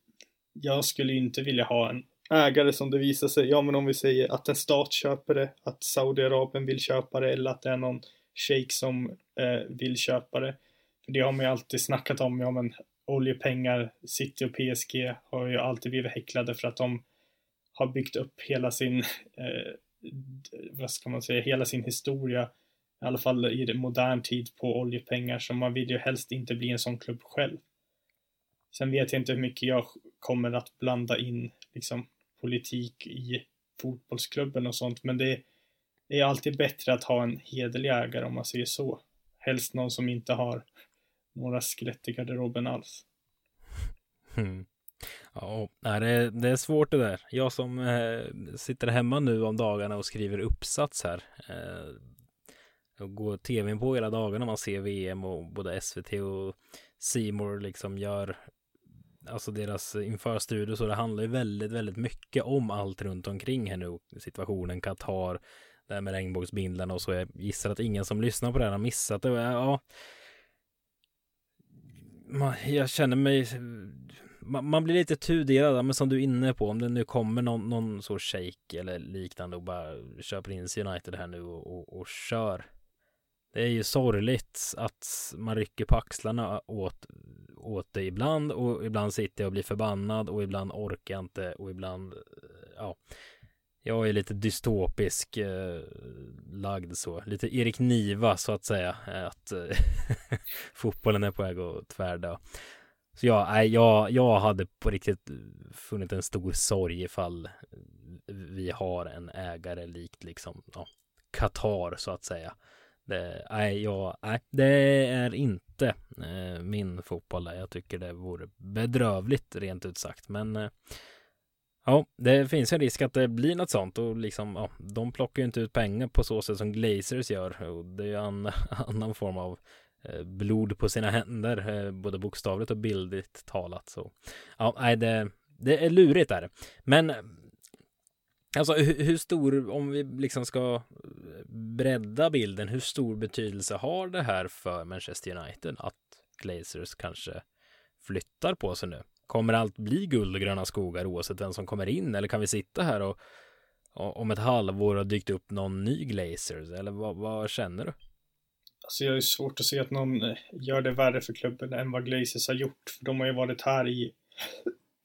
jag skulle inte vilja ha en ägare som det visar sig, ja men om vi säger att en stat köper det, att Saudiarabien vill köpa det eller att det är någon shejk som eh, vill köpa det. För det har man ju alltid snackat om, ja men oljepengar, City och PSG har ju alltid blivit häcklade för att de har byggt upp hela sin, eh, vad ska man säga, hela sin historia, i alla fall i modern tid på oljepengar, så man vill ju helst inte bli en sån klubb själv. Sen vet jag inte hur mycket jag kommer att blanda in liksom politik i fotbollsklubben och sånt, men det är alltid bättre att ha en hederlig ägare om man säger så. Helst någon som inte har några skelett i garderoben alls. Mm. Ja, det, det är svårt det där. Jag som eh, sitter hemma nu om dagarna och skriver uppsats här. Eh, och går tvn på hela dagarna. Man ser VM och både SVT och Simor liksom gör alltså deras eh, införstudio så det handlar ju väldigt, väldigt mycket om allt runt omkring här nu. Situationen Qatar, det här med regnbågsbindlarna och så. Jag gissar att ingen som lyssnar på det här har missat det. Eh, ja, jag känner mig man, blir lite tudelad, men som du är inne på, om det nu kommer någon, någon så shake eller liknande och bara köper in United här nu och, och, och kör. Det är ju sorgligt att man rycker på axlarna åt, åt det ibland och ibland sitter jag och blir förbannad och ibland orkar jag inte och ibland, eh, ja, jag är lite dystopisk eh, lagd så. Lite Erik Niva så att säga. Eh, att eh, fotbollen är på väg att tvärdö. Så jag, nej, jag, jag hade på riktigt funnit en stor sorg ifall vi har en ägare likt liksom ja, Qatar så att säga. Det, nej, jag, nej, det är inte eh, min fotboll där. Jag tycker det vore bedrövligt rent ut sagt. Men eh, Ja, det finns en risk att det blir något sånt och liksom, ja, de plockar ju inte ut pengar på så sätt som Glazers gör och det är ju en annan form av eh, blod på sina händer, eh, både bokstavligt och bildligt talat. Så ja, nej, det, det är lurigt där. Men alltså hur, stor, om vi liksom ska eh, bredda bilden, hur stor betydelse har det här för Manchester United att Glazers kanske flyttar på sig nu? Kommer allt bli guld och gröna skogar oavsett vem som kommer in? Eller kan vi sitta här och, och om ett halvår har dykt upp någon ny Glazers? Eller vad, vad känner du? Alltså jag har svårt att se att någon eh, gör det värre för klubben än vad Glazers har gjort. För de har ju varit här i,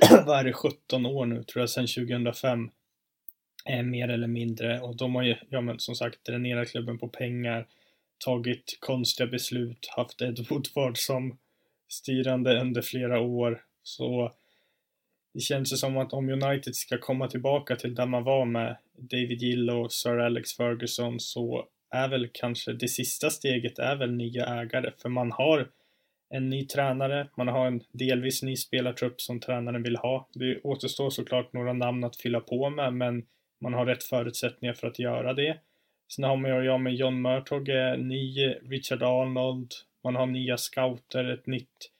vad är det, 17 år nu tror jag, sedan 2005. Eh, mer eller mindre. Och de har ju, ja men som sagt, dränerat klubben på pengar, tagit konstiga beslut, haft Ed Woodward som styrande under flera år så det känns ju som att om United ska komma tillbaka till där man var med David Gill och Sir Alex Ferguson så är väl kanske det sista steget är väl nya ägare för man har en ny tränare, man har en delvis ny spelartrupp som tränaren vill ha. Det återstår såklart några namn att fylla på med men man har rätt förutsättningar för att göra det. Sen har man ju med John Murtog, eh, ny Richard Arnold, man har nya scouter, ett nytt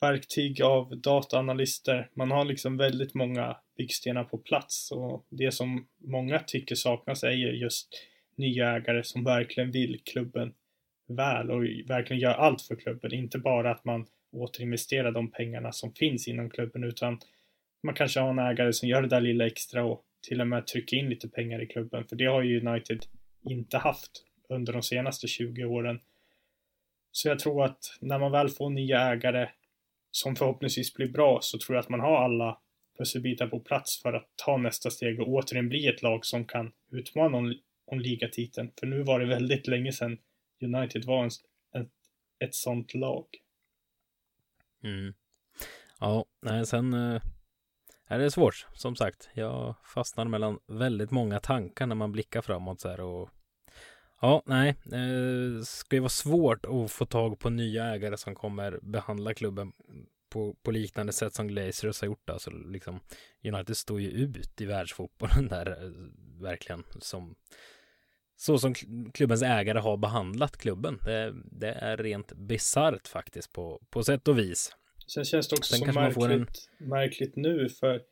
verktyg av dataanalyster. Man har liksom väldigt många byggstenar på plats och det som många tycker saknas är ju just nya ägare som verkligen vill klubben väl och verkligen gör allt för klubben. Inte bara att man återinvesterar de pengarna som finns inom klubben utan man kanske har en ägare som gör det där lilla extra och till och med trycka in lite pengar i klubben. För det har ju United inte haft under de senaste 20 åren. Så jag tror att när man väl får nya ägare som förhoppningsvis blir bra så tror jag att man har alla pusselbitar på plats för att ta nästa steg och återigen bli ett lag som kan utmana om, om ligatiteln. För nu var det väldigt länge sedan United var en, ett, ett sånt lag. Mm. Ja, nej, sen äh, är det svårt. Som sagt, jag fastnar mellan väldigt många tankar när man blickar framåt så här och Ja, nej, det ska ju vara svårt att få tag på nya ägare som kommer behandla klubben på, på liknande sätt som Glazers har gjort. Alltså liksom, United står ju ut i världsfotbollen där, eh, verkligen, som så som klubbens ägare har behandlat klubben. Det, det är rent bisarrt faktiskt på, på sätt och vis. Sen känns det också så märkligt, en... märkligt nu för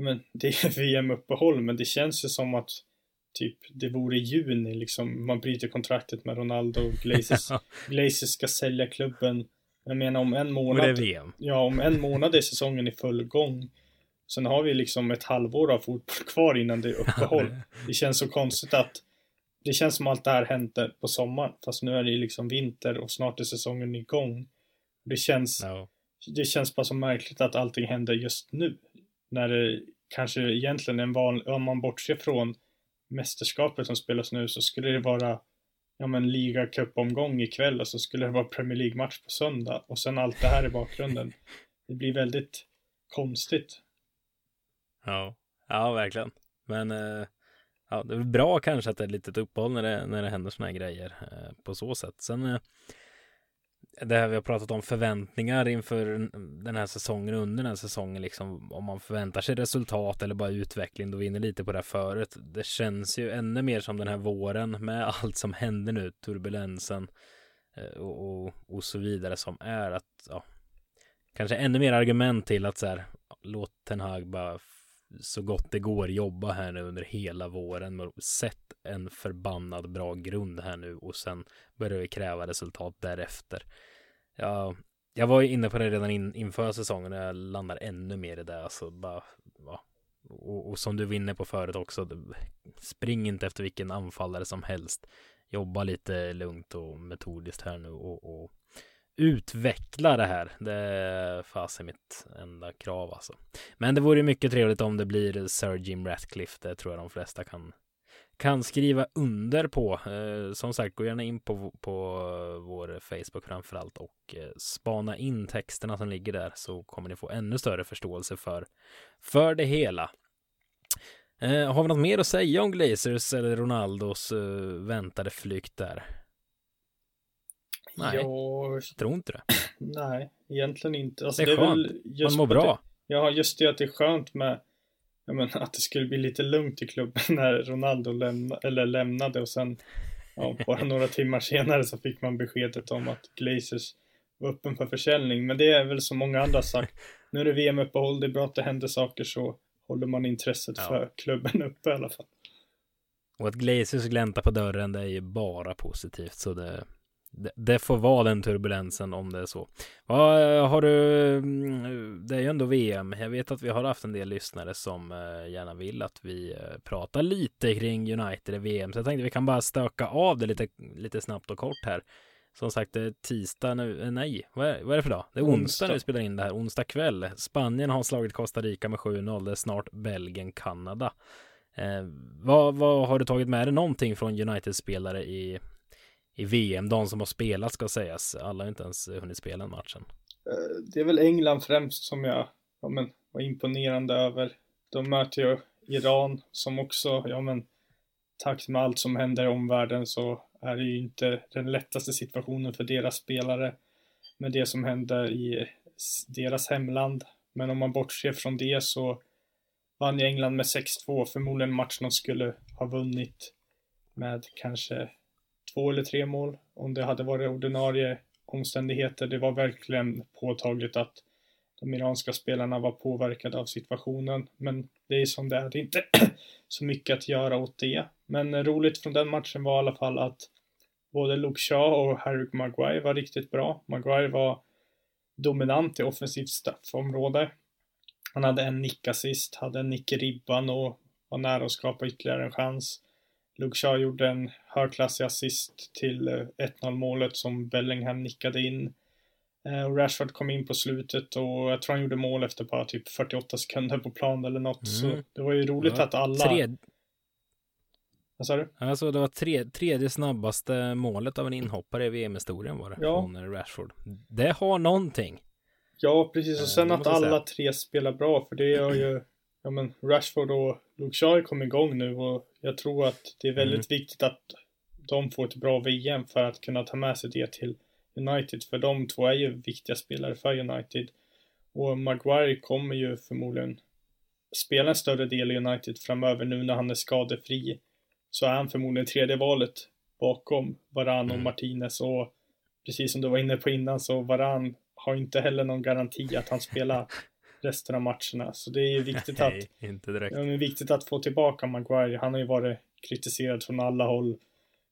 men, det är VM-uppehåll men det känns ju som att typ det vore juni liksom man bryter kontraktet med Ronaldo och Glazers, Glazers ska sälja klubben jag menar om en månad. Och det är VM. Ja, om en månad är säsongen i full gång. Sen har vi liksom ett halvår av fotboll kvar innan det är uppehåll. det känns så konstigt att det känns som allt det här hände på sommaren. Fast nu är det liksom vinter och snart är säsongen igång. Det känns, no. Det känns bara så märkligt att allting händer just nu. När det kanske egentligen är en vanlig, om man bortser från mästerskapet som spelas nu så skulle det vara ja men ligacupomgång ikväll och så skulle det vara Premier League-match på söndag och sen allt det här i bakgrunden. Det blir väldigt konstigt. Ja, ja verkligen. Men eh, ja, det är bra kanske att det är ett litet uppehåll när det, när det händer sådana här grejer eh, på så sätt. Sen eh, det här vi har pratat om förväntningar inför den här säsongen under den här säsongen liksom om man förväntar sig resultat eller bara utveckling då vinner lite på det här förut. Det känns ju ännu mer som den här våren med allt som händer nu, turbulensen eh, och, och, och så vidare som är att ja, kanske ännu mer argument till att så här låt Ten Hag bara så gott det går jobba här nu under hela våren. Sätt en förbannad bra grund här nu och sen börjar vi kräva resultat därefter. Ja, jag var ju inne på det redan in, inför säsongen och jag landar ännu mer i det. Alltså bara, ja. och, och som du vinner på förut också. Spring inte efter vilken anfallare som helst. Jobba lite lugnt och metodiskt här nu och, och utveckla det här. Det är fasen mitt enda krav alltså. Men det vore mycket trevligt om det blir Sir Jim Ratcliffe. Det tror jag de flesta kan kan skriva under på. Eh, som sagt, gå gärna in på, på vår Facebook framförallt och eh, spana in texterna som ligger där så kommer ni få ännu större förståelse för, för det hela. Eh, har vi något mer att säga om Glazers eller Ronaldos väntade flykt där? Nej, jag tror inte det. Nej, egentligen inte. Alltså, det är skönt. Det är Man mår bra. Det, ja, just det att det är skönt med men, att det skulle bli lite lugnt i klubben när Ronaldo lämna, eller lämnade och sen ja, bara några timmar senare så fick man beskedet om att Glazers var öppen för försäljning. Men det är väl som många andra sagt. Nu är det VM-uppehåll, det är bra att det händer saker så håller man intresset ja. för klubben uppe i alla fall. Och att Glazers gläntar på dörren, det är ju bara positivt. Så det, det får vara den turbulensen om det är så. Vad har du? Mm, det är ju ändå VM. Jag vet att vi har haft en del lyssnare som eh, gärna vill att vi eh, pratar lite kring United i VM. Så jag tänkte vi kan bara stöka av det lite, lite snabbt och kort här. Som sagt, det är tisdag nu. Eh, nej, vad är, vad är det för dag? Det är onsdag, onsdag när vi spelar in det här. Onsdag kväll. Spanien har slagit Costa Rica med 7-0. Det är snart Belgien, Kanada. Eh, vad, vad har du tagit med dig någonting från United-spelare i i VM, de som har spelat ska sägas. Alla har inte ens eh, hunnit spela matchen. Eh, det är väl England främst som jag ja, men, var imponerande över. De möter ju Iran som också, ja men, takt med allt som händer i omvärlden så är det ju inte den lättaste situationen för deras spelare med det som händer i deras hemland. Men om man bortser från det så vann ju England med 6-2, förmodligen en match de skulle ha vunnit med kanske två eller tre mål om det hade varit ordinarie omständigheter. Det var verkligen påtagligt att de iranska spelarna var påverkade av situationen. Men det är som det är, det är inte så mycket att göra åt det. Men roligt från den matchen var i alla fall att både Luke Shaw och Harry Maguire var riktigt bra. Maguire var dominant i offensivt straffområde. Han hade en nickassist, hade en nick i ribban och var nära att skapa ytterligare en chans. Luke Shaw gjorde en högklassig assist till 1-0 eh, målet som Bellingham nickade in. Eh, och Rashford kom in på slutet och jag tror han gjorde mål efter bara typ 48 sekunder på plan eller något. Mm. Så det var ju roligt att alla... Tre... Vad sa du? Alltså det var tre, tredje snabbaste målet av en inhoppare i VM-historien var det. Ja. Från Rashford. Det har någonting. Ja, precis. Och eh, sen att alla tre spelar bra, för det gör ju ja, men Rashford och Luke Shaw kom igång nu och jag tror att det är väldigt mm. viktigt att de får ett bra VM för att kunna ta med sig det till United. För de två är ju viktiga spelare för United. Och Maguire kommer ju förmodligen spela en större del i United framöver nu när han är skadefri. Så är han förmodligen tredje valet bakom Varan och mm. Martinez och precis som du var inne på innan så Varan har inte heller någon garanti att han spelar resten av matcherna. Så det är viktigt Nej, att inte direkt. Ja, men viktigt att få tillbaka Maguire. Han har ju varit kritiserad från alla håll,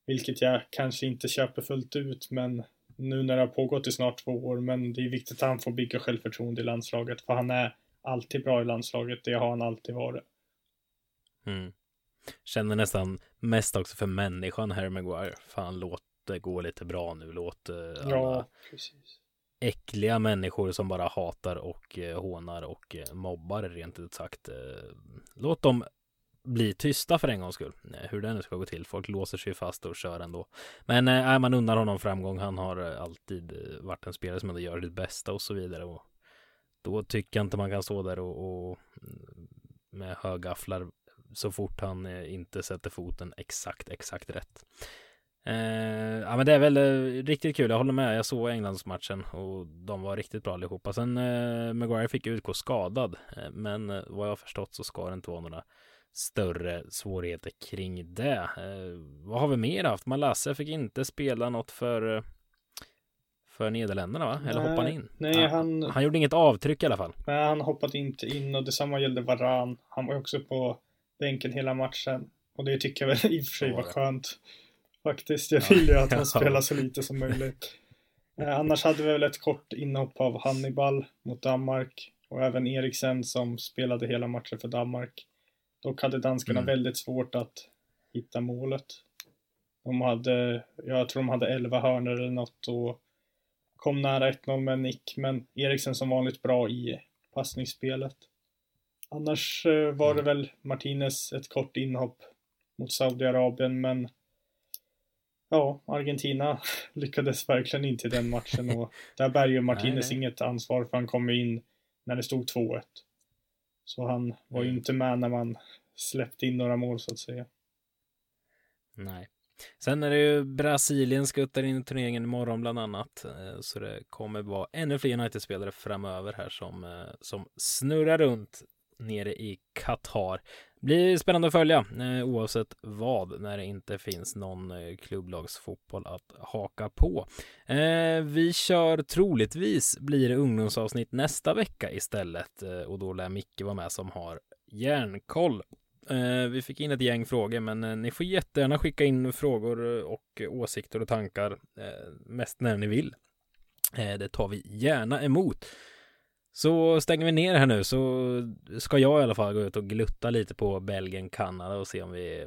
vilket jag kanske inte köper fullt ut, men nu när det har pågått i snart två år. Men det är viktigt att han får bygga självförtroende i landslaget, för han är alltid bra i landslaget. Det har han alltid varit. Mm. Känner nästan mest också för människan Harry Maguire. Fan, låt det gå lite bra nu. Låt alla ja, precis äckliga människor som bara hatar och eh, hånar och eh, mobbar rent ut sagt. Eh, låt dem bli tysta för en gångs skull. Eh, hur det nu ska gå till. Folk låser sig fast och kör ändå. Men eh, är man unnar honom framgång. Han har alltid varit en spelare som ändå gör sitt bästa och så vidare. Och då tycker jag inte man kan stå där och, och mm, med högafflar så fort han inte sätter foten exakt, exakt rätt. Eh, ja men det är väl eh, riktigt kul, jag håller med. Jag såg Englandsmatchen och de var riktigt bra allihopa. Sen eh, Maguire fick utgå skadad, eh, men eh, vad jag har förstått så ska det inte vara några större svårigheter kring det. Eh, vad har vi mer haft? Malasse fick inte spela något för för Nederländerna va? Eller hoppade han in? Nej, ja, han... Han gjorde inget avtryck i alla fall. Nej, han hoppade inte in och detsamma gällde Varan. Han var också på bänken hela matchen. Och det tycker jag väl i och för sig var skönt. Faktiskt, jag vill ju att han spelar så lite som möjligt. Eh, annars hade vi väl ett kort inhopp av Hannibal mot Danmark och även Eriksen som spelade hela matchen för Danmark. Dock hade danskarna mm. väldigt svårt att hitta målet. De hade, jag tror de hade 11 hörnor eller något och kom nära 1-0 med nick, men Eriksen som vanligt bra i passningsspelet. Annars eh, var det mm. väl Martinez ett kort inhopp mot Saudiarabien, men Ja, Argentina lyckades verkligen inte i den matchen och där bär ju Martinez nej, nej. inget ansvar för han kom in när det stod 2-1. Så han var ju mm. inte med när man släppte in några mål så att säga. Nej. Sen är det ju Brasilien skuttar in i turneringen imorgon bland annat. Eh, så det kommer vara ännu fler United-spelare framöver här som, eh, som snurrar runt nere i Qatar. Blir spännande att följa eh, oavsett vad när det inte finns någon eh, klubblagsfotboll att haka på. Eh, vi kör troligtvis blir det ungdomsavsnitt nästa vecka istället och då lär Micke vara med som har järnkoll. Vi fick in ett gäng frågor men ni får jättegärna skicka in frågor och åsikter och tankar mest när ni vill. det tar vi gärna emot. Så stänger vi ner här nu så ska jag i alla fall gå ut och glutta lite på Belgien, Kanada och se om vi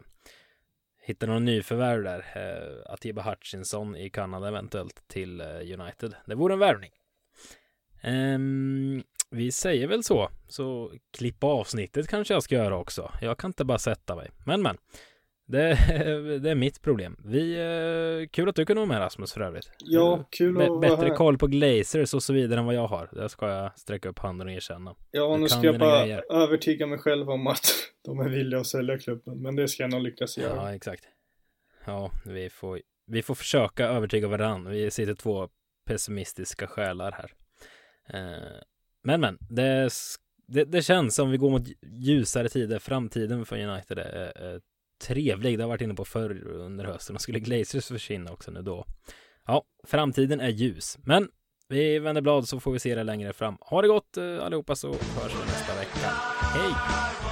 hittar någon nyförvärv där. Eh, Atiba Hutchinson i Kanada eventuellt till eh, United. Det vore en värvning. Um, vi säger väl så. Så klippa avsnittet kanske jag ska göra också. Jag kan inte bara sätta mig. Men men. Det, det, är mitt problem. Vi, eh, kul att du kunde vara med Rasmus för övrigt. Ja, kul att Bättre vara här. koll på Glazers och så vidare än vad jag har. Det ska jag sträcka upp handen och erkänna. Ja, nu ska jag bara grejer. övertyga mig själv om att de är villiga att sälja klubben. Men det ska jag nog lyckas göra. Ja, exakt. Ja, vi får, vi får försöka övertyga varandra. Vi sitter två pessimistiska själar här. Eh, men, men, det, det, det känns som vi går mot ljusare tider. Framtiden för United är, är trevlig. Det har jag varit inne på förr under hösten och skulle Glazers försvinna också nu då. Ja, framtiden är ljus. Men Vi vänder blad så får vi se det längre fram. Ha det gott eh, allihopa så hörs vi nästa vecka. Hej!